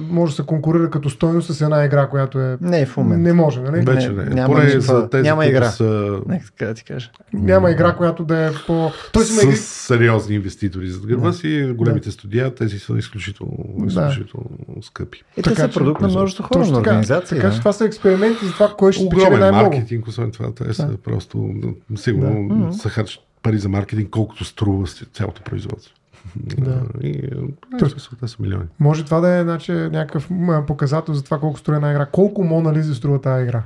може да се конкурира като стойност с една игра, която е. Не е в момента. Не може, нали? Вече Не, не. няма Поне никаква- за тези, няма игра. са Нека така да ти кажа. Няма игра, която да е по. Има с игри. сериозни инвеститори зад гърба Да. си, големите студия, тези са изключително, Да. изключително скъпи. И те Така са продукт на множество хора на така. организации. Така да. че това са експерименти за това, кой ще спечели най-много. Маркетинг, освен това, те са Да. просто сигурно Мгм. са харчат пари за маркетинг, колкото струва цялото производство. Да. И те са милиони. Може това да е значи, някакъв показател за това колко струва една игра. Колко Мона Лизи струва тази игра?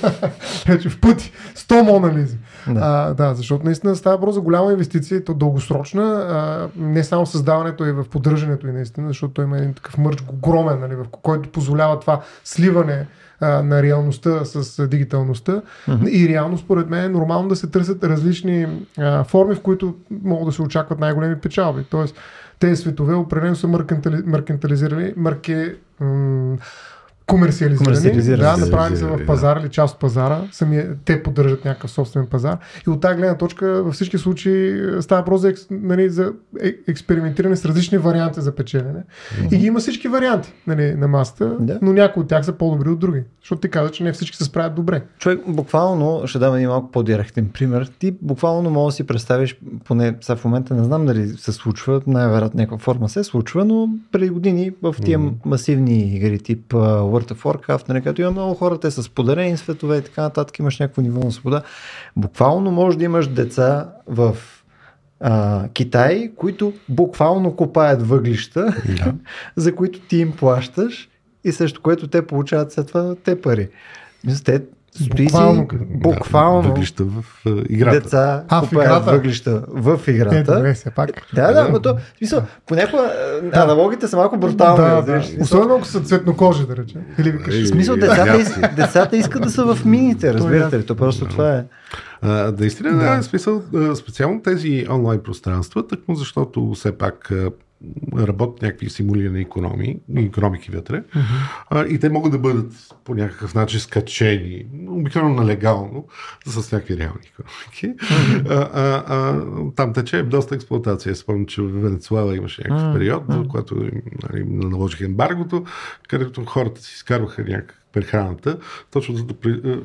Вече в пъти. 100 Мона Лизи. Да. А, да, защото наистина става въпрос за голяма инвестиция, то дългосрочна, а, не само създаването и в поддържането и наистина, защото той има един такъв мърч огромен, нали, в който позволява това сливане а, на реалността с дигиталността. Мгм. И реално, според мен, е нормално да се търсят различни а, форми, в които могат да се очакват най-големи печалби. Тоест, тези светове определено са маркантали, маркантализирани, марке, м- комерциализирани. Комерциализирани. Да, направени са в пазар или част от пазара. Самия, те поддържат някакъв собствен пазар. И от тази гледна точка във всички случаи е, става въпрос за, нали, за е, експериментиране с различни варианти за печелене. И ги има всички варианти нали, на масата, Да. но някои от тях са по-добри от други. Защото ти каза, че не всички се справят добре. Човек, буквално, ще дам един малко по-директен пример. Ти буквално можеш да си представиш, поне сега в момента не знам дали се случва, най-вероятно някаква форма се случва, но преди години в тия Мгм. масивни игри, тип World of Warcraft, нали, където има много хора, те са споделени светове и така нататък, имаш някакво ниво на свобода. Буквално може да имаш деца в а, Китай, които буквално копаят въглища, Да. за които ти им плащаш и също което те получават след това те пари. Те Стои Буквално си, буквално Въглища в играта. деца А, в играта? въглища в Е, играта. добре, все пак. Да, да, но то, в смисъл, понякога а, аналогите са малко брутални. Да, да. Особено ако са цветнокожи, да речем. Или викаш. Е, В смисъл, Е, децата, из, децата искат да са в мините, разбирате ли? То просто това е. А, наистина, да. Да. да, смисъл, специално тези онлайн пространства, тъкмо защото все пак работят някакви симулирани економии, економики вътре, а, и те могат да бъдат по някакъв начин скачени, обикновено нелегално, с някакви реални економики. а, а, а, там тече доста експлуатация. Спомням, че в Венецуела имаше някакъв период, в който им, нали, им наложиха ембаргото, където хората си изкарваха някакъв прехраната, точно за да,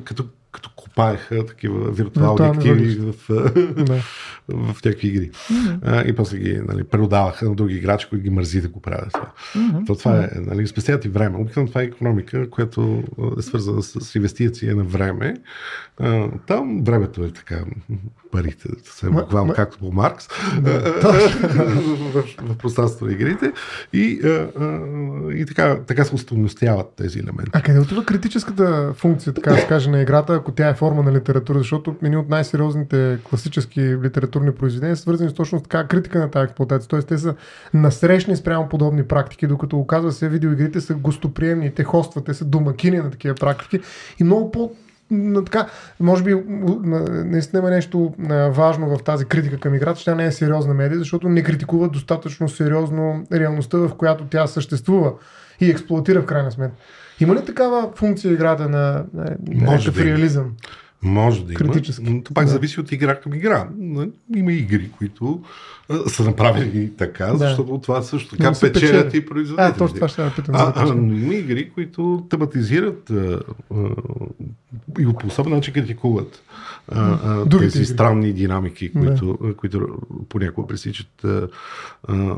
като като копаеха такива виртуални Виртуални активи в, а, Да. в някакви игри. А, и после ги нали, предаваха на други играчи, които ги мързи да го правят. това. То това е, нали, спестяват и време. Обикновено това е економика, която е свързана с инвестиция на време. Там времето е така, парите, Ма- буквално ма- както по Маркс, в, в пространството на игрите. И, и така, така се устойностяват тези елементи. А къде отива критическата функция, така да каже, на играта, ако тя е форма на литература? Защото едни от най-сериозните класически литературни произведения са свързани с точно така критика на тази експлуатация. Тоест те са насрещни спрямо подобни практики, докато оказва се видеоигрите са гостоприемни, те хостват, те са домакини на такива практики и много по така, може би наистина има нещо важно в тази критика към играта, че тя не е сериозна медия, защото не критикува достатъчно сериозно реалността, в която тя съществува и експлуатира в крайна сметка. Има ли такава функция играта на, на, Може да има. Може да има. Но това пак Да. зависи от игра към игра. Има игри, които а, са направени така, Да. защото това също така печелят печели. и производителите. А, точно това ще да питам. А, да но има игри, които тематизират а, а, и по особен начин критикуват а, а, Другите тези игри. странни динамики, Да. които, а, които понякога пресичат а, а,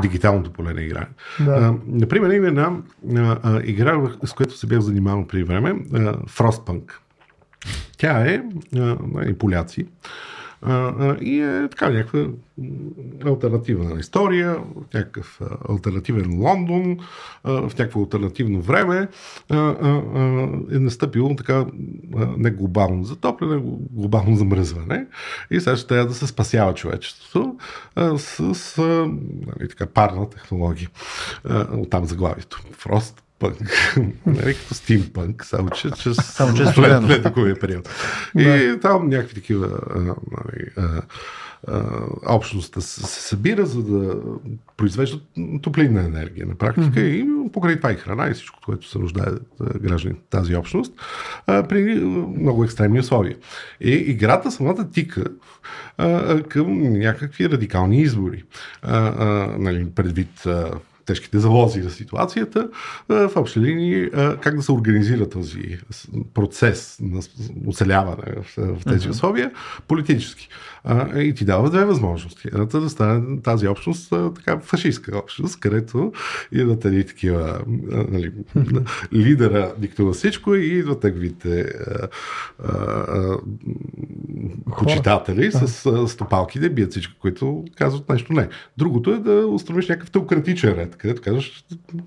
дигиталното поле на игра. Да. А, например, има една а, а, игра, с която се бях занимавал при време, а, Frostpunk. Тя е а, нали, поляци. И е така някаква альтернативна история, някакъв а, альтернативен Лондон, в някакво альтернативно време е настъпило така не глобално затопляне, глобално замръзване и сега ще трябва да се спасява човечеството с, нали, така, парна технология. Оттам заглавието. Фрост пънк, нали, като стимпънк, само че, че Само че е студено. такова период. И там някакви такива нали, общността се, събира, за да произвеждат топлинна енергия на практика и покрай това и храна и всичко, което се нуждаят а, гражданите тази общност при много екстремни условия. И играта самата тика към някакви радикални избори. Нали, предвид тежките залози на ситуацията, в общи линии как да се организира този процес на оцеляване в, в тези условия политически. А, И ти дава две възможности. Едната да стане тази общност а, така фашистска общност, където идват едни такива а, нали, лидера диктува всичко и идват а, а, а, почитатели с а, стопалки да бият всички, които казват нещо не. Другото е да установиш някакъв теократичен ред, където казваш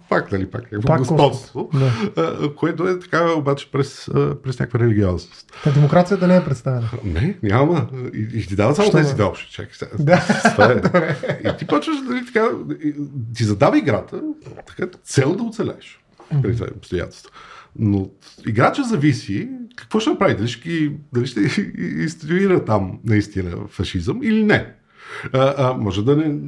пак, нали, пак, някакво Пак господство, Да. а, което е така обаче през, а, през някаква религиозност. Та демокрацията не е представена. Не, няма. И, и ти дава само Що тези две общи. Чакай. Да. Това е. И ти почваш, нали, така, ти задава играта, така, цел да оцелеш при това обстоятелство. Но играча зависи какво ще направи. Дали ще, дали ще институира там наистина фашизъм или не. А, а, може да не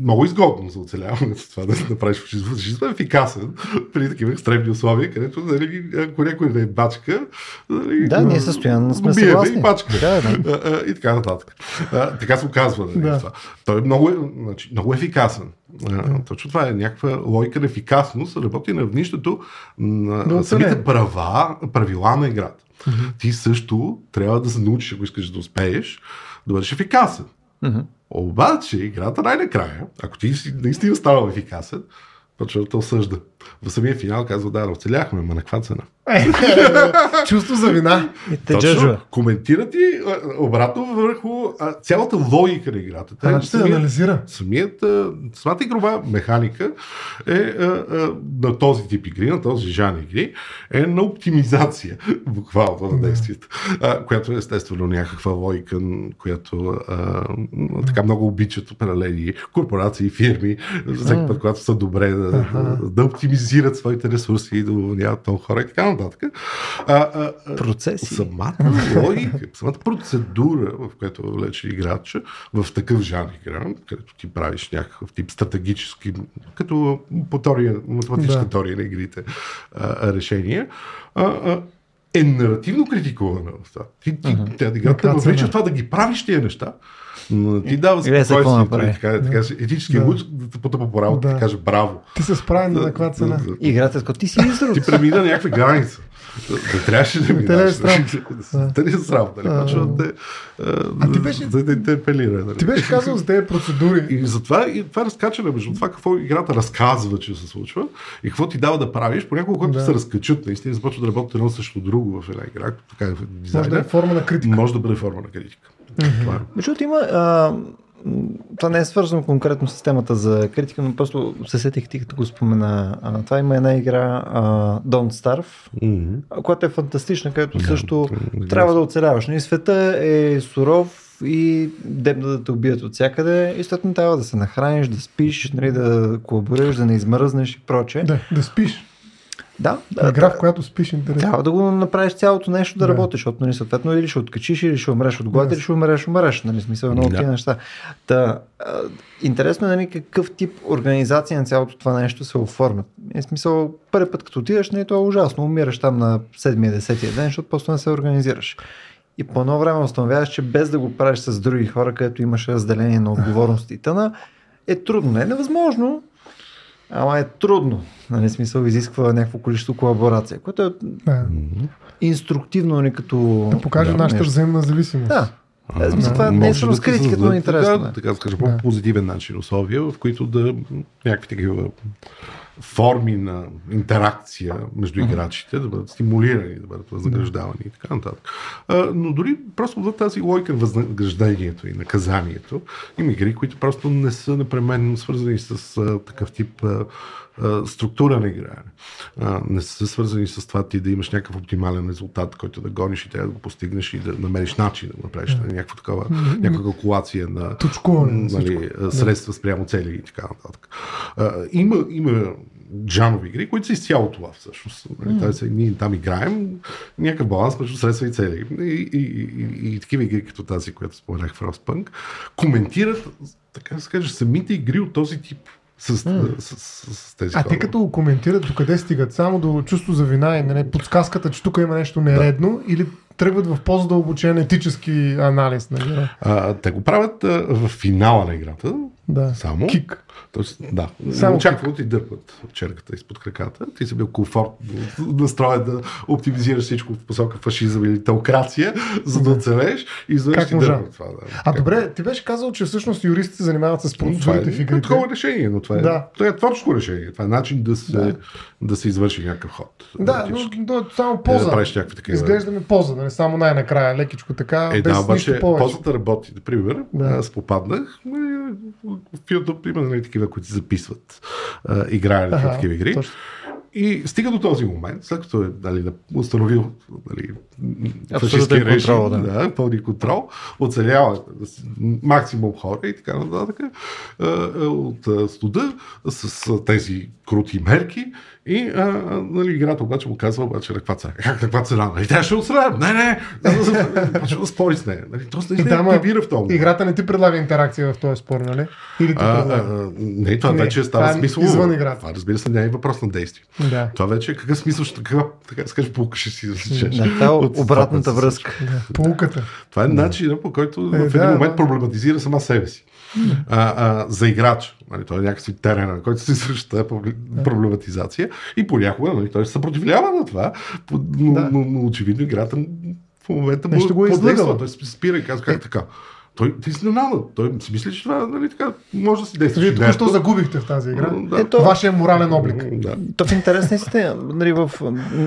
много изгодно за оцеляването това да направиш фашизъм. Фашизъм е ефикасен при такива екстремни условия, където нали, ако някой не е бачка, нали, Да, ние състоянно сме съгласни. и бачка. Да, да. А, и така нататък. А, така се оказва. Нали, Да. това. Той е много, е, значи, много ефикасен. А, точно това е някаква логика на ефикасност, работи на равнището на Да самите оцелее. права, правила на играта. Ти също трябва да се научиш, ако искаш да успееш, да бъдеш ефикасен. Мгм. Обаче, играта най-накрая, ако ти наистина станал ефикасен, почва да те осъжда. В самия финал казва, да, оцеляхме, ма на каква цена? Чувство за вина. И те джаджува. коментира ти обратно върху а, цялата логика на играта. Те, А, ще се анализира. самият, а, самата игрова механика е а, а, на този тип игри, на този жанр игри, е на оптимизация, буквално на действието, а, която е естествено някаква логика, която а, така много обичат определени корпорации, фирми, всеки път, когато са добре да, да, да оптимизират своите ресурси и да уволняват много хора и така нататък. А, а, а, Процеси. Самата логика, самата процедура, в която въвлече играча в такъв жанр игра, където ти правиш някакъв тип стратегически, като по теория, математическа Да. теория на игрите а, решения, а, а, е наративно критикувана. в това. Ти, ти, тя играта въвлича в това да ги правиш тия неща, но ти дава Гледай се какво спокойствието направи. и така, така, етически Да. луч да те потъпа по работа, Да. да. каже браво. Ти се справи на каква цена. Да, да, Играта е така, ти си изрод. ти премина някакви граница. Не трябваше да Не те е минаш. Да. Те ли е срам? Нали? А. Почва да те, А ти беше- да те интерпелира. Нали? Ти беше казал за тези процедури. И затова и това е разкачане между това какво играта разказва, че се случва и какво ти дава да правиш. Понякога, когато Да. се разкачат, наистина започва да работят едно срещу друго в една игра, така е в Може да дизайна, е форма на критика. може да бъде форма на критика. Това е. Между има... А, това не е свързано конкретно с темата за критика, но просто се сетих ти като го спомена. А, това има една игра а, Don't Starve, а, която е фантастична, където също това е трябва да оцеляваш. Нали, света е суров и дебна да те убият от всякъде и съответно трябва да се нахраниш, да спиш, нали, да колаборираш, да не измръзнеш и прочее. Да, да спиш. Да, да, Игра, в която спиш интересно. трябва да го направиш цялото нещо да, Да. работиш, защото нали, съответно или ще откачиш, или ще умреш от глад, Да. или ще умреш, умреш. Нали, смисъл едно от Да. тия неща. Та, а, интересно е нали, какъв тип организация на цялото това нещо се оформят. Е, смисъл, първи път като отидеш, нали, то е ужасно. Умираш там на 7-10 ден, защото просто не се организираш. И по едно време установяваш, че без да го правиш с други хора, където имаш разделение на отговорностите на, е трудно. Не е невъзможно, ама е трудно. Нали, смисъл изисква някакво количество колаборация, което е Да. инструктивно нали, като... Да покаже да, нашата нещо. взаимна зависимост. Да. Е, смисъл, това не е с да ти критиката, но е интересно. Да, така да кажа, по-позитивен начин условия, в които да някакви такива форми на интеракция между играчите да бъдат стимулирани, да бъдат възнаграждавани и така нататък. А, но дори просто за тази логика на възнаграждението и наказанието има игри, които просто не са непременно свързани с а, такъв тип а, структура на игране. А, не са свързани с това ти да имаш някакъв оптимален резултат, който да гониш и трябва да го постигнеш и да намериш начин да направиш нали, някаква такава, някаква калкулация на Точкуване на нали, средства спрямо цели и така нататък. Има, има джанови игри, които са изцяло това всъщност. Нали, mm. са, ние там играем някакъв баланс между средства и цели. И, и, и, и, такива игри, като тази, която споменах в Frostpunk, коментират, така да се каже, самите игри от този тип. С, mm. с, с, с, тези А хора. те като го коментират, до къде стигат? Само до чувство за вина и нали, подсказката, че тук има нещо нередно или тръгват в по-задълбочен етически анализ на игра? А, те го правят а, в финала на играта, Да. само. Кик. Тоест, да, Само Само очаква ти дърпат черката изпод краката. Ти си бил комфортно настроен да оптимизираш всичко в посока фашизъм или теокрация, за да оцелееш и изведнъж Как ти дърпат това. Да. А добре, ти беше казал, че всъщност юристите се занимават с това е в игрите. такова решение, но това е, Да. това е творческо решение. Това е начин да се, Да. да. се извърши някакъв ход. Да, но, но само да поза. правиш някакви такива- Изглеждаме поза, нали? само най-накрая, лекичко така, Е, без да, нищо обаче повече. позата работи. Например, Да. аз попаднах е, в YouTube има нали, такива, които записват а, играенето в Аха, такива игри. точно. И стига до този момент, след като е нали, да- установил Абсолютен фашистския режим, контрол, да. да, пълни контрол, оцелява максимум хора и така нататък а, а, от а, студа с а, тези крути мерки и а, нали, играта обаче му казва обаче на каква цена. Как на каква цена? Нали, тя ще отстранят. Не, не. Почва да спори с нея. Нали, И не да, ма, в този. Играта не ти предлага интеракция в този спор, нали? Или ти А, а, не, това Не, вече става това е смисъл. извън играта. Това, разбира се, не е въпрос на действие. Да. Това вече е какъв смисъл, ще, каква, така да полука ще си извлечеш. Да, това е от това, обратната се връзка. да. Полуката. Това е начинът, по който Е, в един да, момент да. проблематизира сама себе си. А, а, за играч. Нали, той е някакси терена, на който се извършва тази проблематизация и понякога нали, той се съпротивлява на това, но, Да. но, но очевидно играта в момента му Нещо го е. Той се спира и казва как така. Той ти си ненадал. Той си мисли, че това нали, така, може да си действа. Вие току-що загубихте в тази игра. Да. Ето, Вашия морален облик. Да. То в интерес наистина, нали, в,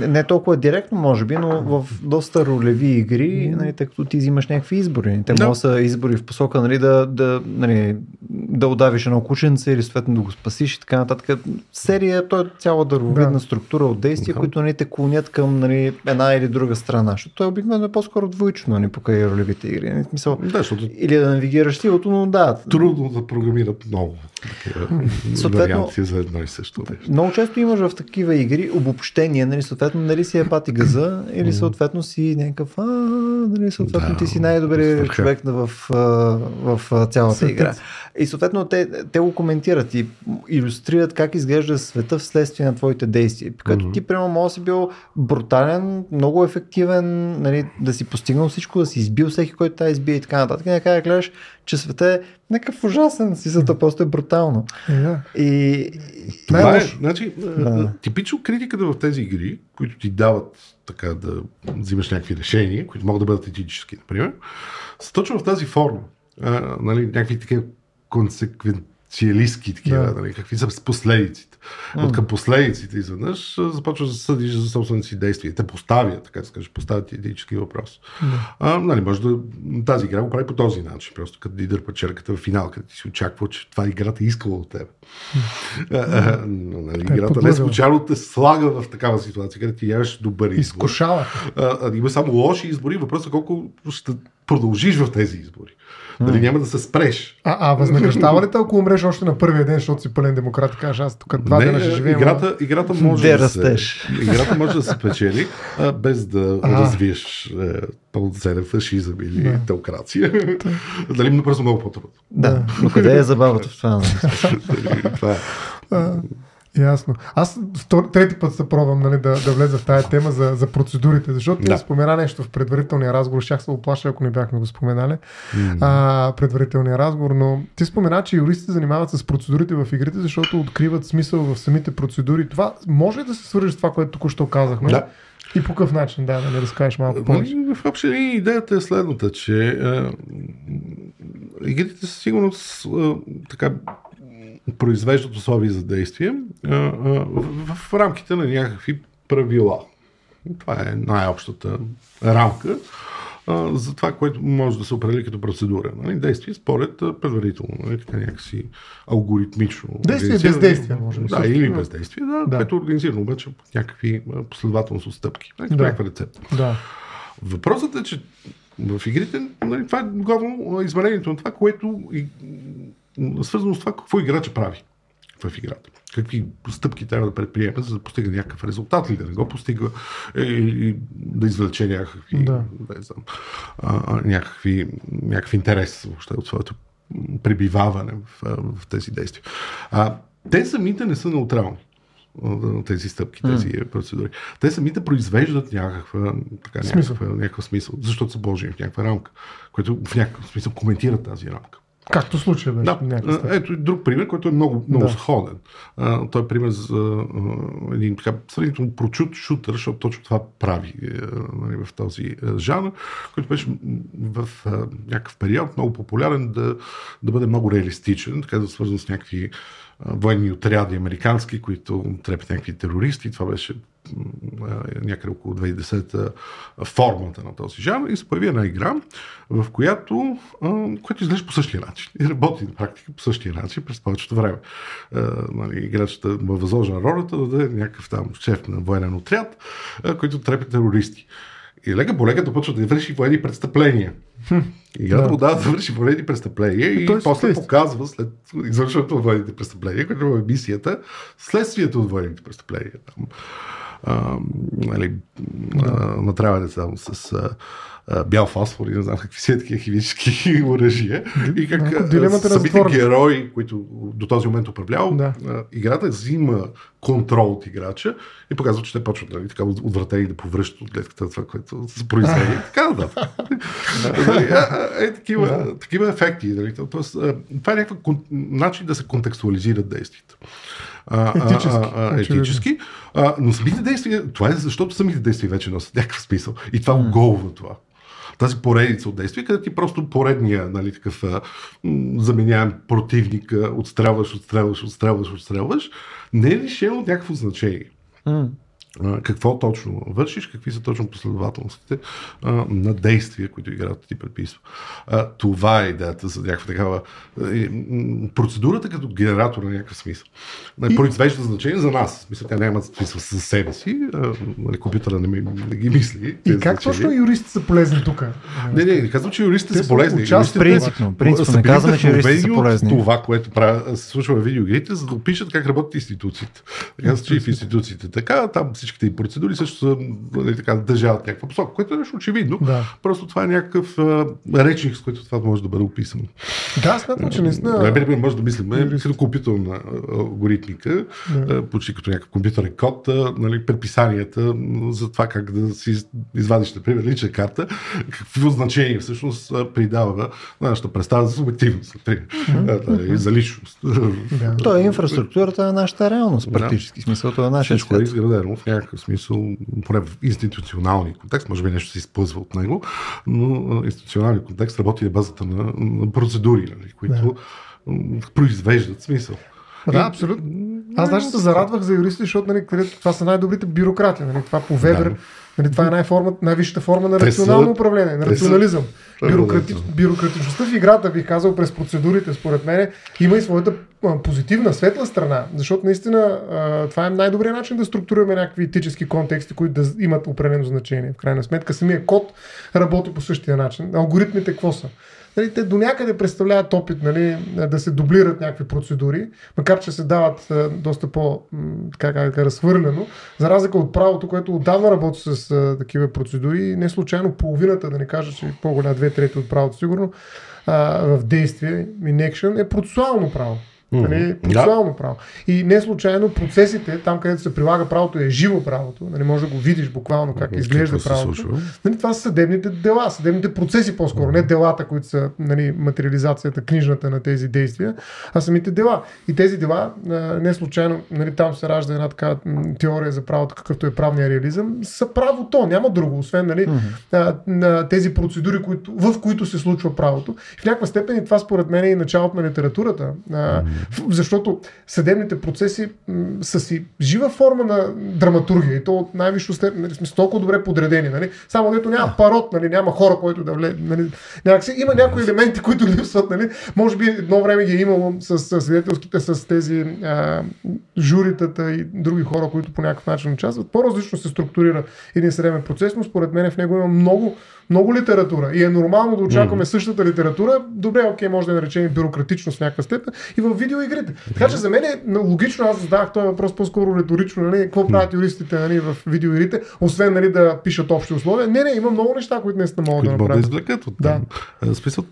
не толкова директно, може би, но в доста ролеви игри, нали, тъй като ти взимаш някакви избори. Те Да. могат да са избори в посока нали, да, да, нали, да удавиш едно кученце или съответно да го спасиш и така нататък. Серия, то е цяла дървовидна Да. структура от действия, Да. които нали, те клонят към нали, една или друга страна. Защото той обикновено е по-скоро двоично нали, покрай ролевите игри. Нали, смисъл, Да, защото или да навигираш силото, но да, трудно да програмират много такива варианти за едно и също нещо. Много често имаш в такива игри обобщения, нали, съответно, нали си е пати газа, или съответно си някакъв, а, нали, съответно Да, ти си най-добрият човек в, в, а, цялата Светец. игра. И съответно те, те го коментират и иллюстрират как изглежда света вследствие на твоите действия. Като ти, примерно, може си бил брутален, много ефективен, нали, да си постигнал всичко, да си избил всеки, който тази избие и така нататък. И накрая гледаш, че света е някакъв ужасен, си за просто е брутално. Е, да. И, Това е, Най-лошо. значи, Да. типично критиката в тези игри, които ти дават така да взимаш някакви решения, които могат да бъдат етически, например, са точно в тази форма. А, нали, някакви такива консеквенциалистки такива, Да. нали, какви са последиците. От към последиците изведнъж започваш да съдиш за собствените си действия. Те поставят, така да се каже, поставят ти етически въпрос. А, нали, може да тази игра го прави по този начин, просто като ти дърпа черката в финал, като ти си очаква, че това играта е искала от теб. А, а, нали, е играта не случайно те слага в такава ситуация, където ти нямаш добър избор. Изкушава. А, има само лоши избори, въпросът е колко ще продължиш в тези избори. Дали няма да се спреш. А, а възнаграждава ли те, ако умреш още на първия ден, защото си пълен демократ и кажеш, аз тук два Не, дена ще живеем. играта, играта може да се, растеш. играта може да се печели а, без да А. развиеш е, пълноценен фашизъм или Да. теокрация. Дали но просто много по-трудно. Да, но къде е забавата в това? нали? Това е. Ясно. Аз втор, трети път се пробвам нали, да, да влеза в тази тема за, за процедурите, защото Да. спомена нещо в предварителния разговор, щях се оплаша, ако не бяхме го споменали, а, предварителния разговор, но ти спомена, че юристите занимават с процедурите в игрите, защото откриват смисъл в самите процедури. Това може ли да се свържи с това, което току-що казахме? Да. И по какъв начин, да, да не разкажеш малко повече. Нали, В общи линии идеята е следната, че е, игрите със сигурност е, така произвеждат условия за действие е, е, в, в рамките на някакви правила. Това е най-общата рамка а, за това, което може да се определи като процедура. Нали? Действие според а, предварително, нали? така някакси алгоритмично. Действие организирано. бездействие, може би, Да, или бездействие, да, Да. което е организирано обаче по някакви а, последователност стъпки. Нали? Да. Някаква рецепта. Да. Въпросът е, че в игрите нали, това е главно а, измерението на това, което и, свързано с това какво играча прави в играта. Какви стъпки трябва да предприеме, за да постига някакъв резултат или да не го постига, е, или да извлече някакви, Да. не знам, а, някакви, някакъв интерес въобще от своето пребиваване в, в тези действия. А, те самите не са неутрални тези стъпки, тези процедури. Те самите произвеждат някаква, така, Смисъл. някаква, някакъв смисъл, защото са вложени в някаква рамка, което в някакъв смисъл коментира тази рамка. Както случая беше. Да, а, ето друг пример, който е много, много Да. сходен. А, той е пример за а, един така сравнително прочут шутър, защото точно това прави е, нали, в този е, жанр, който беше в а, някакъв период много популярен да, да бъде много реалистичен, така да свързан с някакви а, военни отряди американски, които трепят някакви терористи. Това беше а, някъде около 2010 формата на този жанр и се появи една игра, в която, която изглежда по същия начин и работи на практика по същия начин през повечето време. Нали, играчата му е възложена ролята да даде някакъв там шеф на военен отряд, който трепи терористи. И лека по лека започва да върши военни престъпления. Играта Да. му дава да върши военни престъпления и Тоест, после действие. показва след извършването на военните престъпления, което е мисията, следствието от военните престъпления. А, нали, а, натравяне само с а, бял фосфор и не знам какви си такива химически оръжия. И как дилемата самите герои, които до този момент управлявал, Да. играта взима контрол от играча и показва, че те почват нали, така отвратени да повръщат от гледката това, което са произвели. така нататък. Нали, Е, такива, такива ефекти. Нали, то- тоест, това е някакъв начин да се контекстуализират действията. А, Етически, а, а, етически. А, но самите действия, това е защото самите действия вече носят някакъв смисъл. И това оголва това. тази поредица от действия, където ти просто поредния, нали, такъв заменяем противника, отстрелваш, отстрелваш, отстрелваш, отстрелваш, не е лишено от някакво значение. Mm какво точно вършиш, какви са точно последователностите а, на действия, които играта ти предписва. А, това е идеята за някаква такава а, процедурата като генератор на някакъв смисъл. И... Произвежда значение за нас. Мисля, тя няма смисъл за себе си. А, нали, компютъра не, ми, не ги мисли. И как значения. точно юристите са полезни тук? Не, не, не казвам, че юристите са полезни. Юристите, принципно, принципно не казваме, че юристите са полезни. Това, което правя, се случва в видеоигрите, за да опишат как работят институциите. Така че и в институциите. Така, там всичките и процедури също са нали, така, държават някаква посока, което е нещо очевидно. Да. Просто това е някакъъв а, речник, с който това може да бъде описано. Да, смятам, че наистина. Най-бе може да мислим като компютърна алгоритмика, да. почти като някакъв компютърен код, нали, предписанията за това как да си извадиш, например, лична карта, какво значение всъщност придава на нашата представа за субективност, например, mm-hmm. за личност. Да. То е инфраструктурата на нашата реалност, практически. Да. Смисъл, това е нашия Всичко е изградено в някакъв смисъл, поне в институционални контекст, може би нещо се изпълзва от него, но институционални контекст работи на базата на, на процедури, нали, които да. произвеждат смисъл. Да, и, абсолютно. Аз даже се зарадвах за юристи, защото нали, това са най-добрите бюрократи. Нали, това по Вебер, да. Нали, това е най-форма, най-висшата форма на рационално са, управление, на рационализъм. Бюрократи, бюрократичността в играта, бих казал, през процедурите, според мен, има и своята позитивна, светла страна, защото наистина това е най-добрият начин да структурираме някакви етически контексти, които да имат определено значение. В крайна сметка самия код работи по същия начин. Алгоритмите какво са? Нали, те до някъде представляват опит нали, да се дублират някакви процедури, макар че се дават доста по така, разхвърлено, за разлика от правото, което отдавна работи с а, такива процедури, не случайно половината, да не кажа, че по-голяма две трети от правото сигурно, а, в действие, in action, е процесуално право. Нали, процесуално да. право. И не случайно процесите, там където се прилага правото, е живо правото. Нали, може да го видиш буквално как изглежда Какво правото. Нали, това са съдебните дела, съдебните процеси по-скоро, не делата, които са нали, материализацията, книжната на тези действия, а самите дела. И тези дела, не случайно, нали, там се ражда една така теория за правото, какъвто е правния реализъм, са правото, няма друго, освен нали, mm-hmm. тези процедури, които, в които се случва правото. В някаква степен и това според мен е и началото на литературата. Mm-hmm защото съдебните процеси м- са си жива форма на драматургия и то от най-висше степен, нали, сме толкова добре подредени. Нали? Само дето няма парот, нали? няма хора, които да влезе. Нали? Някакси, има някои елементи, които липсват. Нали? Може би едно време ги е имало с, с свидетелските, с тези а, журитата и други хора, които по някакъв начин участват. По-различно се структурира един съдебен процес, но според мен в него има много много литература и е нормално да очакваме mm-hmm. същата литература. Добре, окей, може да наречем бюрократично в някаква степен и в видеоигрите. Така че за мен е логично, аз задавах този въпрос по-скоро риторично, нали, какво правят юристите нали, в видеоигрите, освен нали, да пишат общи условия. Не, не, има много неща, които не сте могат да направят. да извлекат от. Да. Смисъл,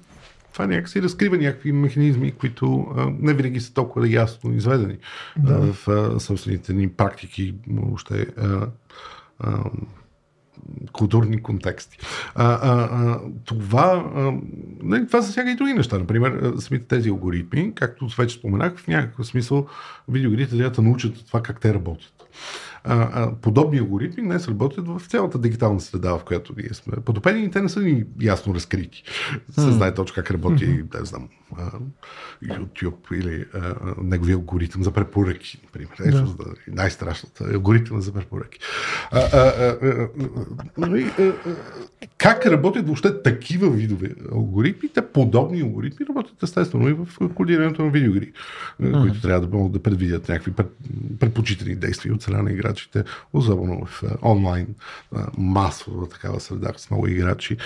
това някакси разкрива някакви механизми, които а, не винаги са толкова ясно изведени да. а, в а, собствените ни практики, въобще а, а, културни контексти. А, а, а, това, а, това засяга и други неща. Например, самите тези алгоритми, както вече споменах, в някакъв смисъл видеоигрите трябва да научат това как те работят а, а, подобни алгоритми днес работят в цялата дигитална среда, в която ние сме потопени и те не са ни ясно разкрити. Се знае точно как работи, не знам, YouTube или а, неговия алгоритъм за препоръки, например. Ето, да. най-страшната алгоритъм за препоръки. А, а, а, нали, а, а, как работят въобще такива видове алгоритми? Те подобни алгоритми работят естествено и в кодирането на видеоигри, mm-hmm. които трябва да могат да предвидят някакви предпочитани действия от страна на играчите, особено в онлайн масова такава среда с много играчи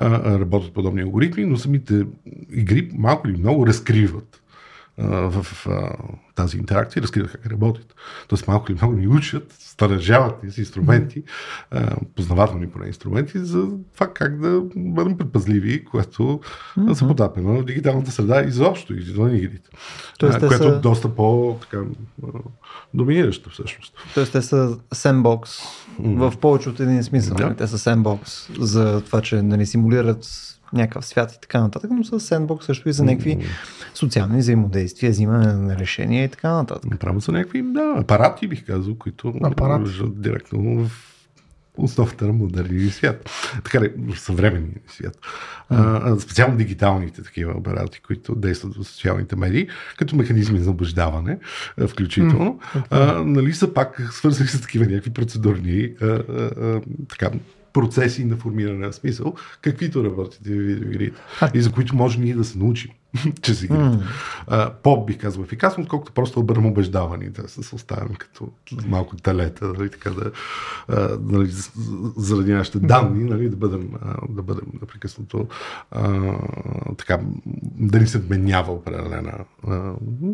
работят подобни алгоритми, но самите игри малко или много разкриват в тази интеракция, разкриват как работят. Тоест малко или много ни учат, старажават ни с инструменти, познавателни поне инструменти, за това как да бъдем предпазливи, което mm-hmm. се потапяме в дигиталната среда изобщо, извън игрите. Тоест, което са... е доста по така, доминиращо всъщност. Тоест те са сембокс mm-hmm. в повече от един смисъл. Да. Те са сембокс за това, че нали, симулират някакъв свят и така нататък, но с сендбокс също и за някакви социални взаимодействия, взимане на решения и така нататък. Направо са някакви да, апарати, бих казал, които апарати. директно в основата на модерния свят. Така ли, в съвременния свят. А, специално дигиталните такива апарати, които действат в социалните медии, като механизми за убеждаване, включително, а, нали, са пак свързани с такива някакви процедурни а, а, а, така, процеси на формиране на смисъл, каквито работите в видеоигрите и за които може ние да се научим чрез игрите. Mm. по, бих казал, ефикасно, отколкото просто бъдем убеждавани, да се оставим като малко талета, нали, така да, а, нали, заради нашите данни, нали, да бъдем, а, да бъдем непрекъснато а, така, да ни се вменява определена а,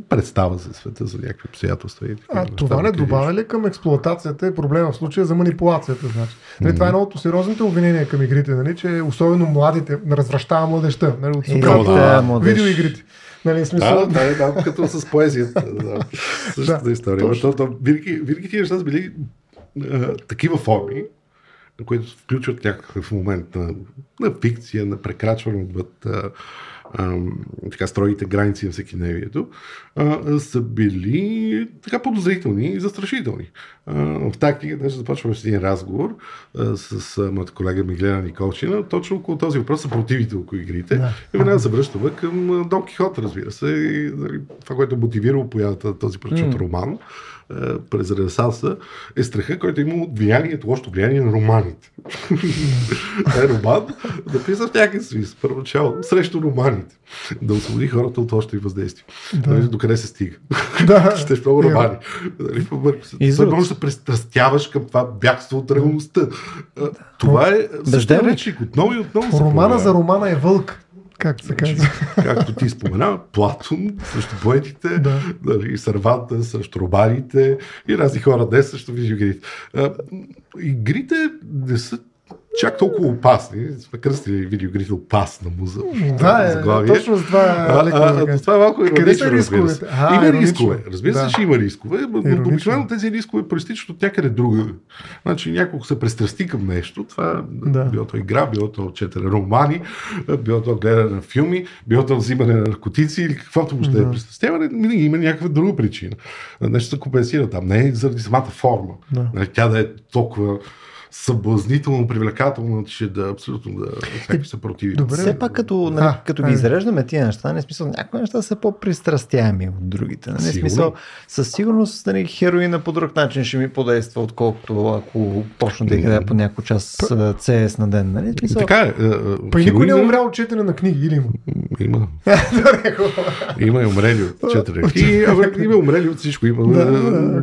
представа за света, за някакви обстоятелства. И така, а неща, това не добавя ли към експлуатацията и проблема в случая за манипулацията? Значи? Нали, mm. Това е едно от сериозните обвинения към игрите, нали, че особено младите, развръщава младеща. Нали, от да, видео игрите. Нали, смисъл... Да, да, да, като с поезията. Да, същата да, история. Защото винаги, винаги тия неща са били а, такива форми, които включват някакъв момент на, на фикция, на прекрачване отвъд а, така строгите граници на всекидневието, а, са били така подозрителни и застрашителни. А, в тази книга даже започваме с един разговор а, с а, моята колега Миглена Николчина, точно около този въпрос са противите около игрите. Да. И веднага се връщаме към Дон Кихот, разбира се, и нали, това, което мотивирало появата на този прочут mm. роман през Ренесанса, е страха, който има влиянието, лошото влияние на романите. е роман, написан в някакъв смисъл, първоначално, срещу романите. Да освободи хората от още и въздействие. Да. Нали, докъде се стига. Да. Четеш много романи. Нали, Той може да се престрастяваш към това бягство от реалността. Това е речник. Отново и отново. Романа за романа е вълк както се казва. Както ти спомена, Платон срещу поетите, да. нали, Сърванта срещу робарите и разни хора днес срещу видеоигрите. Игрите не са чак толкова опасни. Сме кръстили видеоигрите опасна муза. Да, е, точно за това. А, а, а, това е малко иронично, разбира се. А, има иронично. рискове. Разбира се, да. че има рискове, но обикновено тези рискове проистичат от някъде друга. Значи няколко се пристрасти към нещо. Това да. било то игра, било то четене романи, било то гледане на филми, било то взимане на наркотици или каквото му ще е пристрастяване. Винаги има някаква друга причина. Нещо се компенсира там. Не е заради самата форма. Да. Нали, тя да е толкова съблазнително, привлекателно, че да абсолютно да всеки се противи. Добре. Все пак като, нали, а, като ги изреждаме тия неща, не смисъл, някои неща са по-пристрастяеми от другите. Нали? Смисъл, със сигурност нали, хероина по друг начин ще ми подейства, отколкото ако почна да играя по някой час CS на ден. Нали? Смисъл... Така е. Па никой не е умрял от четене на книги, или има? Има. има и умрели от четене книги, има умрели от всичко. Има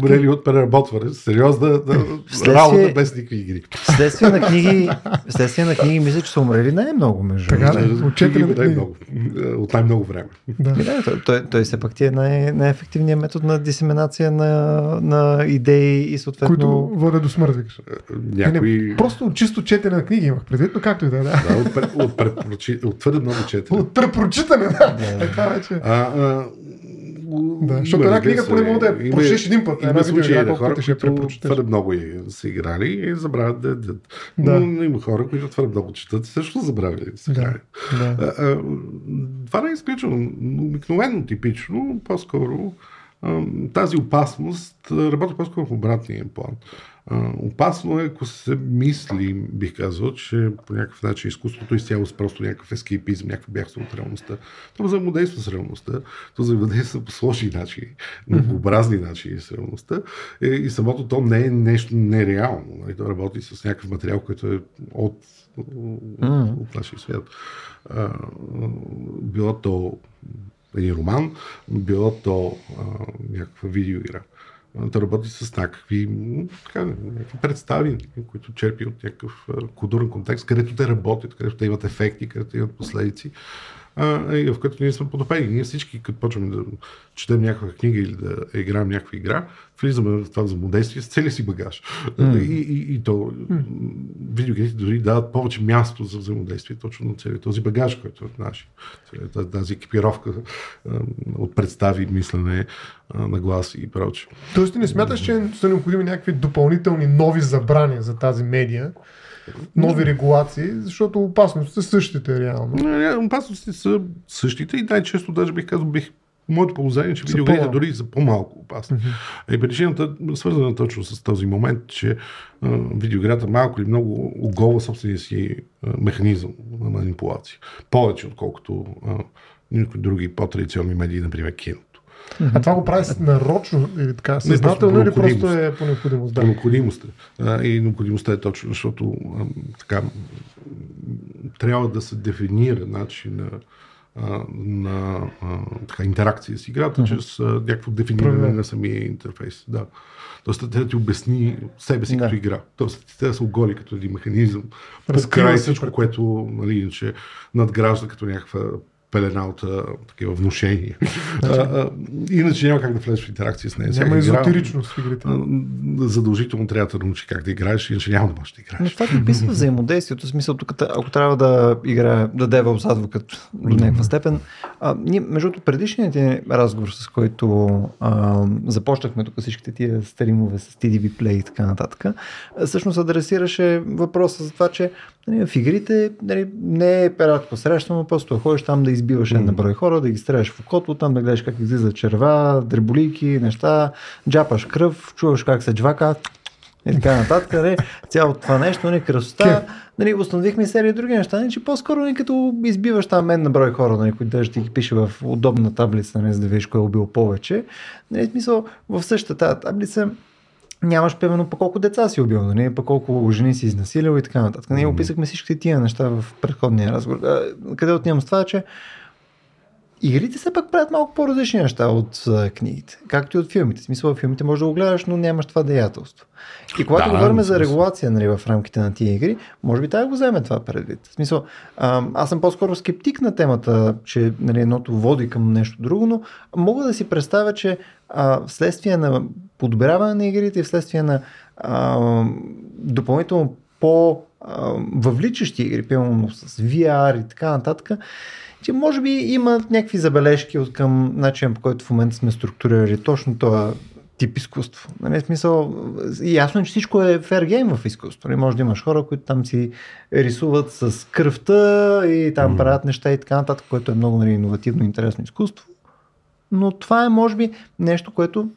умрели от преработване. Сериозна работа без никакви игри игри. Следствие на книги, следствие на книги мисля, че са умрели най-много между. Така, да, от книги най-много. От най-много време. Да. да той, той, той все пак ти е най- най-ефективният метод на дисеминация на, на идеи и съответно... Които водят до смърт, викаш. Някои... Не, просто чисто четене на книги имах предвид, но както и да е. Да, от, от, от, от твърде много четене. От препрочитане, да. Е, това вече. А, да, защото една книга поне мога да я прочетеш един път. Има случаи на хора, които твърде много са играли и забравят да ядат. Да. Но има хора, които твърде много четат и също забравили да се да. Да. Това не е изключено. Обикновено типично, по-скоро тази опасност работи по-скоро в обратния план. Опасно е, ако се мисли, бих казал, че по някакъв начин изкуството е изцяло с просто някакъв ескейпизм, някакъв бягство от реалността. То взаимодейства с реалността, то взаимодейства по сложни начини, многообразни начини с реалността е, и самото то не е нещо нереално. Нали? То работи с някакъв материал, който е от, от нашия свят. било то един роман, било то а, някаква видеоигра да работи с някакви, така, някакви представи, които черпи от някакъв културен контекст, където те работят, където те имат ефекти, където имат последици и в което ние сме подопени. Ние всички, като почваме да четем някаква книга или да играем някаква игра, влизаме в това взаимодействие с целия си багаж. Mm. И, и, и то mm. видеоигрите дори дават повече място за взаимодействие точно на целият този багаж, който е наш. Тази екипировка от представи, мислене, нагласи и прочее. Тоест ти не смяташ, че са необходими някакви допълнителни нови забрани за тази медия, нови регулации, защото опасностите са същите реално. Опасностите са същите и най-често даже бих казал, бих моето положение е, че видеоигрите дори са по-малко опасни. И причината е свързана точно с този момент, че а, видеоиграта малко или много оголва собствения си а, механизъм на манипулация. Повече, отколкото а, някои други по-традиционни медии, например киното. А това го прави нарочно или така, съзнателно или просто е по необходимост? По Да. необходимост. е. А, И необходимостта е точно, защото а, така, трябва да се дефинира начин а, на така, интеракция с играта, чрез а, някакво дефиниране Правилно. на самия интерфейс. Да. Тоест, трябва да ти обясни себе си Да. като игра. Тоест, трябва да се оголи като един механизъм. Разкрива всичко, което нали, иначе надгражда като някаква пелена от а, такива внушения. а, а, иначе няма как да влезеш в интеракция с нея. Няма езотеричност в игрите. а, задължително трябва да научи как да играеш, иначе няма да можеш да Но играеш. това ти описва взаимодействието, в смисъл тук, ако трябва да играе, да даде в адвокат до някаква степен. А, ние, между другото, предишният ни разговор, с който а, започнахме тук всичките тия стримове с TDV Play и така нататък, всъщност адресираше въпроса за това, че нали, в игрите нали, не е рядко срещано, просто ходиш там да избиваш една брой хора, да ги стреляш в окото, там да гледаш как излиза черва, дреболийки, неща, джапаш кръв, чуваш как се джвака, и така нататък. Нали, цялото това нещо, нали, красота. Нали, установихме и серия други неща, нали, че по-скоро нали, като избиваш там мен на брой хора, нали, които даже ти ги пише в удобна таблица, нали, за да видиш кой е убил повече. Нали, смисъл, в същата таблица нямаш примерно по колко деца си убил, нали, по колко жени си изнасилил и така нататък. Ние описахме всичките тия неща в предходния разговор. Къде отнемам с това, че игрите все пак правят малко по-различни неща от а, книгите, както и от филмите. В смисъл, в филмите можеш да го гледаш, но нямаш това деятелство. И когато Да, говорим да, за регулация нали, в рамките на тия игри, може би трябва да го вземе това предвид. В смисъл, а, аз съм по-скоро скептик на темата, че нали, едното води към нещо друго, но мога да си представя, че а, вследствие на подобряване на игрите и вследствие на а, допълнително по а, въвличащи игри, примерно с VR и така нататък, че може би има някакви забележки от към начина по който в момента сме структурирали точно този тип изкуство. Нали, смисъл, ясно е, че всичко е fair game в изкуство. Нали, може да имаш хора, които там си рисуват с кръвта и там Мгм. правят неща и така нататък, което е много нали, иновативно и интересно изкуство. Но това е, може би, нещо, което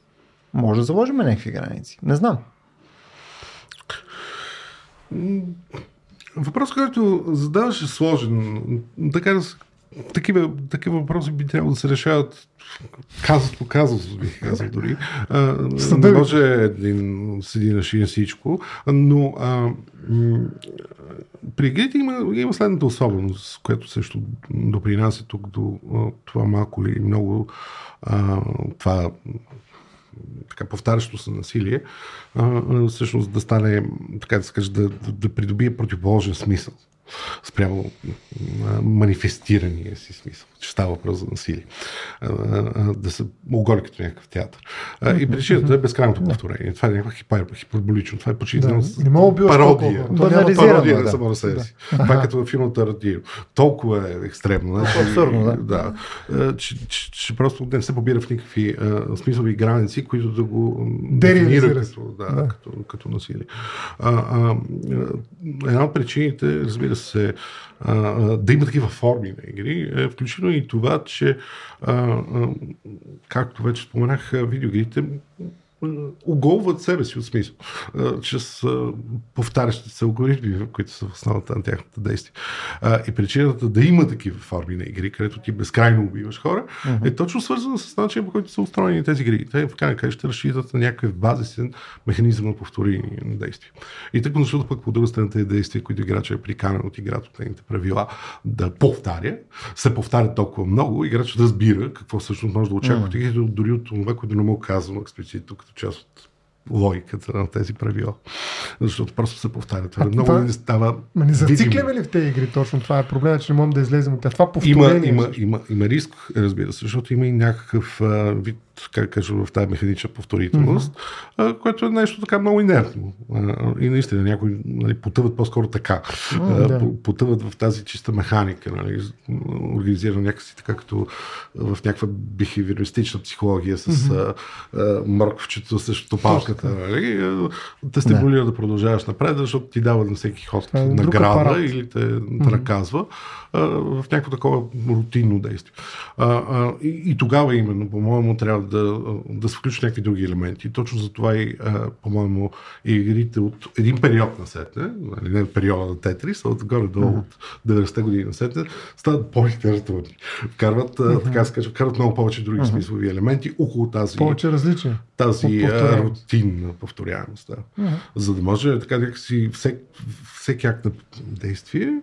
може да заложим някакви граници. Не знам. Въпрос, който задаваш е сложен. Така да се такива, такива въпроси би трябвало да се решават казус по казус, бих казал дори. А, не може един седи на шия всичко, но а, при игрите има, има следната особеност, която също допринася тук до това малко или много а, това така повтарящо се насилие, а, всъщност да стане, така да се каже, да, да, да придобие противоположен смисъл спрямо манифестирания си смисъл, че става въпрос за насилие. Да се оголи като някакъв театър. И причината е безкрайното повторение. Това е някаква хипер, хиперболично. Това е почти Да, не мога пародия. То е няма Пародия на само на себе си. Това е като филма Тарадио. Толкова е екстремно. Значи, Абсурдно, да. да. Че, че, че просто не се побира в никакви а, смислови граници, които да го се. като, да, Да. като, като насилие. А, а, една от причините, разбира се, да има такива форми на игри, е включително и това, че както вече споменах, видеоигрите оголват себе си от смисъл, чрез повтарящите се алгоритми, които са в основата на тяхното действие. И причината да има такива форми на игри, където ти безкрайно убиваш хора, е точно свързана с начина, по който са устроени тези игри. Те в крайна края ще разчитат на някакъв базисен механизъм на повторение на действие. И тъкмо защото пък по друга страна тези действия, които играча е приканен от играта от нейните правила да повтаря, се повтарят толкова много, играчът разбира какво всъщност може да очаква игрите, дори от това, което не му е казано експлицитно като част от логиката на тези правила. Защото просто се повтарят. А много това- не става Ма не зацикляме ли в тези игри точно? Това е проблема, че не можем да излезем от тях. Това Има, повторение. има, всъщност. има, има риск, разбира се, защото има и някакъв а, вид, как да кажа, в тази механична повторителност, а, което е нещо така много инертно. И наистина някои нали, потъват по-скоро така. А, да. по- Потъват в тази чиста механика, нали, организирана някакси така като в някаква бихевиористична психология с а, морковчето срещу палката. Нали, те стимулира да. продължаваш напред, защото ти дава на всеки ход е награда или те наказва а, в някакво такова рутинно действие. И, и тогава именно, по-моему, трябва да, да се включат някакви други елементи. Точно за това и, по-моему, и игрите от един период на сетне, нали, не периода на Тетрис, а отгоре-долу от 90-те години на сетне, стават по-литературни. Вкарват, а, така се каже, вкарват много повече други смислови елементи около тази Повече различни. тази От рутинна повторяемост. Да. За да може така някакси всек, всеки акт на действие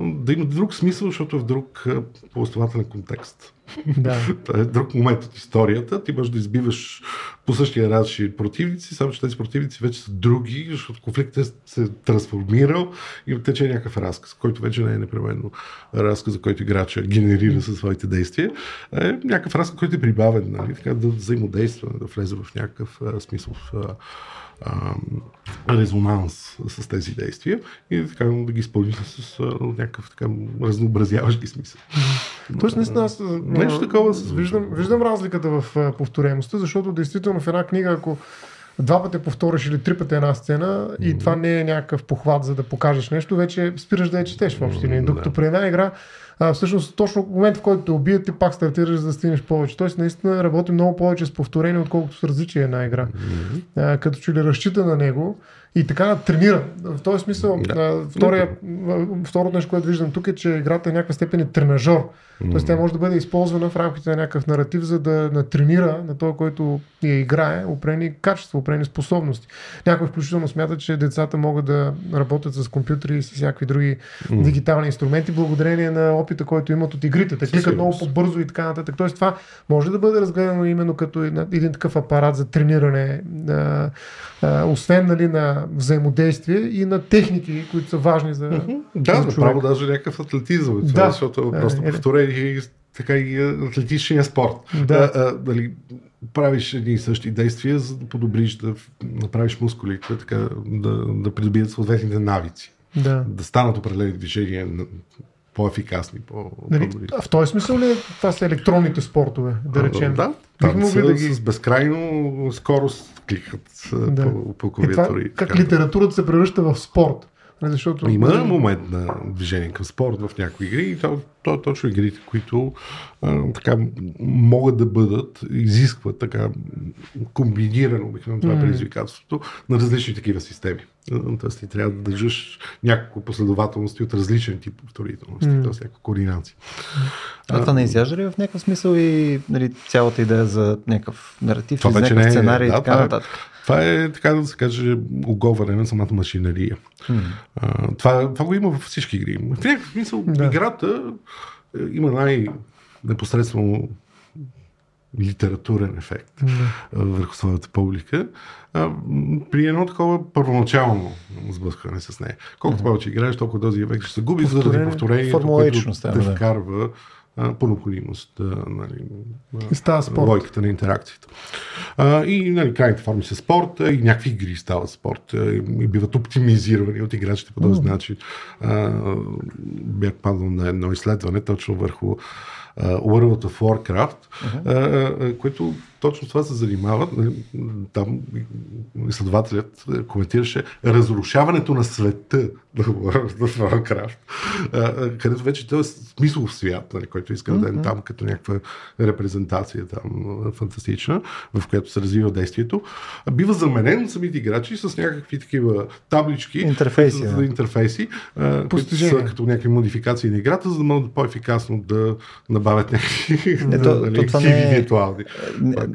да има друг смисъл, защото е в друг повествователен контекст. Да. Това е друг момент от историята. Ти можеш да избиваш по същия начин противници, само че тези противници вече са други, защото конфликтът се е трансформирал и тече някакъв разказ, който вече не е непременно разказ, който играча генерира със своите действия. Е някакъв разказ, който е прибавен, нали? така да взаимодейства, да влезе в някакъв а, смисъл а, а, резонанс с тези действия и така да ги изпълни с а, някакъв така разнообразяващ ги смисъл. Тоест, наистина, аз Нещо такова случва. виждам, виждам разликата в повторяемостта, защото действително в една книга, ако два пъти повториш или три пъти една сцена и това не е някакъв похват за да покажеш нещо, вече спираш да я четеш в общи линии. Докато при една игра, а, всъщност точно в момент, в който те убият, ти пак стартираш за да стигнеш повече. Тоест, наистина работи много повече с повторение, отколкото с различие една игра. А, като че ли разчита на него и така тренира. В този смисъл, Да. втория, второто нещо, което виждам тук е, че играта е някаква степен е тренажор. Тоест тя може да бъде използвана в рамките на някакъв наратив, за да натренира на този, който я играе, опрени качества, опрени способности. Някой включително смята, че децата могат да работят с компютри и с всякакви други дигитални инструменти, благодарение на опита, който имат от игрите. Те кликат много по-бързо и така нататък. Тоест това може да бъде разгледано именно като един такъв апарат за трениране, а, а, освен нали, на взаимодействие и на техники, които са важни за, Да, за направо даже някакъв атлетизъм. е Да. Това, защото Е, просто е. повторение и така и атлетичния спорт. Да. А, а, дали, правиш едни и същи действия, за да подобриш, да направиш мускулите, така да, да придобият съответните навици. да. Да станат определени движения на- по-ефикасни, по Нали, в този смисъл ли това са електронните спортове, да речем? Да, там са да ги- с безкрайно скорост кликат Да. по, по това, клавиатури. и как литературата се превръща в спорт. Нали, Защото, Има момент на движение към спорт в някои игри и то, то е точно игрите, които а, така могат да бъдат, изискват така комбинирано обикновено това е М. предизвикателството на различни такива системи. Тоест ти трябва да държиш няколко последователности от различен тип повторителности, М. т.е. някаква координация. А това не изяжда ли в някакъв смисъл и нали, цялата идея за някакъв наратив, Това и за вече някакъв не е- сценарий и да, така това е- нататък? Това е, така да се каже, оговаряне на самата машинария. А, това, това го има във всички игри. В някакъв смисъл, Да. играта е, има най-непосредствено литературен ефект Да. върху своята публика а, при едно такова първоначално сблъскване с нея. Колкото повече играеш, толкова този ефект ще се губи заради Повторение, повторението, което да, да. вкарва а, по необходимост нали, на- И става спорт. логиката на интеракцията. А, и нали, крайните форми са спорта и някакви игри стават спорт и, и биват оптимизирани от играчите по този начин. А, бях паднал на едно изследване точно върху а, World of Warcraft, а, а, което точно това се занимават. Нали, Там изследователят а, коментираше разрушаването на света на Warcraft, където вече той е смислов свят, нали, който е изграден там като някаква репрезентация там фантастична, в която се развива действието, бива заменен от самите играчи с някакви такива таблички, Интерфейси, да. интерфейси, които са като някакви модификации на играта, за да могат по-ефикасно да набавят някакви Ето, нали, то това не е- виртуални.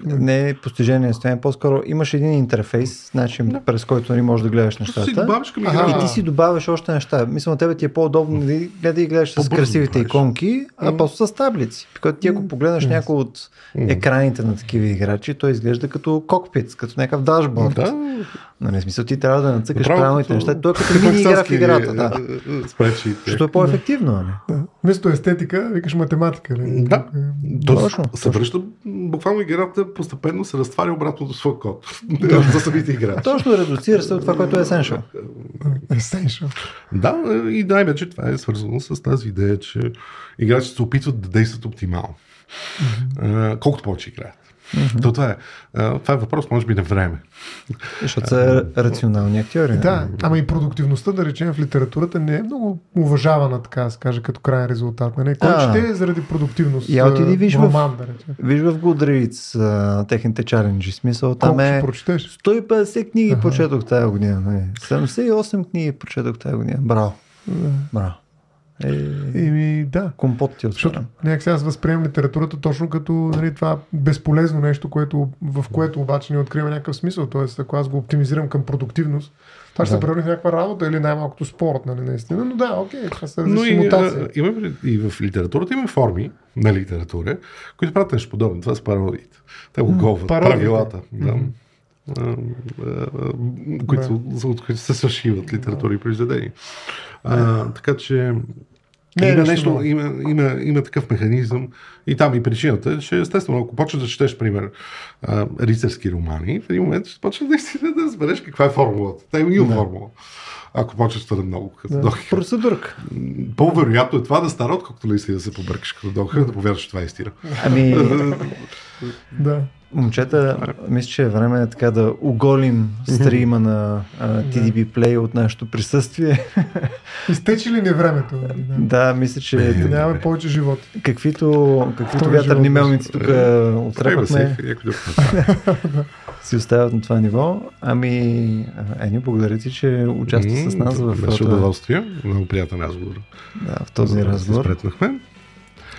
Не, е постижение на по-скоро имаш един интерфейс, начин през който нали, можеш да гледаш Просто си нещата. добавиш към. И ти си добавяш още неща. Мисля, на тебе ти е по-удобно да гледай и гледаш с красивите иконки, а просто с таблици. Because ти ако погледнеш някой от екраните на такива играчи, той изглежда като кокпит, като някакъв дашборд. Да, Нали, смисъл ти трябва да нацъкаш правилните неща. Той е като мини игра в играта, да. е, Спречите. Защото е по-ефективно, нали? Да. Вместо естетика, викаш математика. Ли? Да. Е, То Точно, се връща, буквално играта постепенно се разтваря обратно до своя код. за самите играчи. Точно редуцира се от това, което е essential. Essential. Да, и най-вече това е свързано с тази идея, че играчите се опитват да действат оптимално. Колкото повече играят. То това е. а, Това е въпрос, може би, на време. Защото са рационални актьори. нали? Да, ама и продуктивността, да речем, в литературата не е много уважавана, така да се каже, като крайен резултат. Нали? Кой Да. чете заради продуктивност? Я отиди а, виж в- роман, да речем. Виж в Goodreads а, техните чаленджи. Смисъл там Колко ще е прочетеш? 150 книги Аха. прочетох тази година. нали. 78 книги прочетох тази година. Браво. Да. Браво. Е, Еми, да. компот ти Защото отварям. някак аз възприемам литературата точно като нали, това безполезно нещо, което, в което обаче не откриваме някакъв смисъл. Тоест, ако аз го оптимизирам към продуктивност, това ще Да. се превърне в някаква работа или най-малкото спорт, нали, наистина. Но да, окей, това са Но и, мутации. има, и в литературата има форми на литература, които правят нещо подобно. Това са пародиите. Те го правилата. Да. Мгм. Които, за- от които се съшиват литератури и произведения. А, така че Не има, нещо има, има, има такъв механизъм и там и причината е, че естествено, ако почнеш да четеш, пример, а, рицарски романи, в един момент ще почнеш наистина да разбереш каква е формулата. Та има Да. формула. Ако почнеш твърде много като Да. да. Процедурка. По-вероятно е това да стара, отколкото наистина да се побъркаш като доха, да повярваш, че това е истина. Ами, Да. Момчета, мисля, че е време така да оголим стрима на а, TDB Play от нашето присъствие. Изтече ли ни времето? нали, Да. да, мисля, че Да нямаме повече живот. каквито, каквито вятърни мелници тук отрепахме, се си оставят на това ниво. Ами, Ени, благодаря ти, че участва с нас в, Беше удоволствие. Много приятен разговор. да, в този Се разговор. Спретнахме.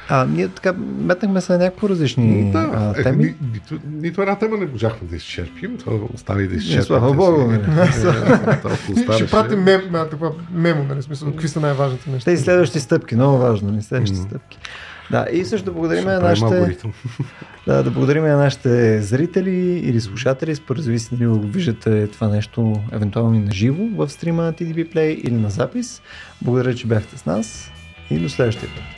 А, ние така метнахме се на някакво различни Да, а, е, теми. ни- нито, нито една тема не можахме да изчерпим. Това остава и да изчерпим. слава богу, нали? Ще пратим мем, такова мемо, нали, смисъл, какви са най-важните неща. Тези следващи стъпки, много важно, не следващи М. стъпки. Да, и също да благодарим на нашите, да, да благодарим на нашите зрители или слушатели, според зависи дали го виждате това нещо евентуално и на живо в стрима на TDB Play или на запис. Благодаря, че бяхте с нас и до следващия път.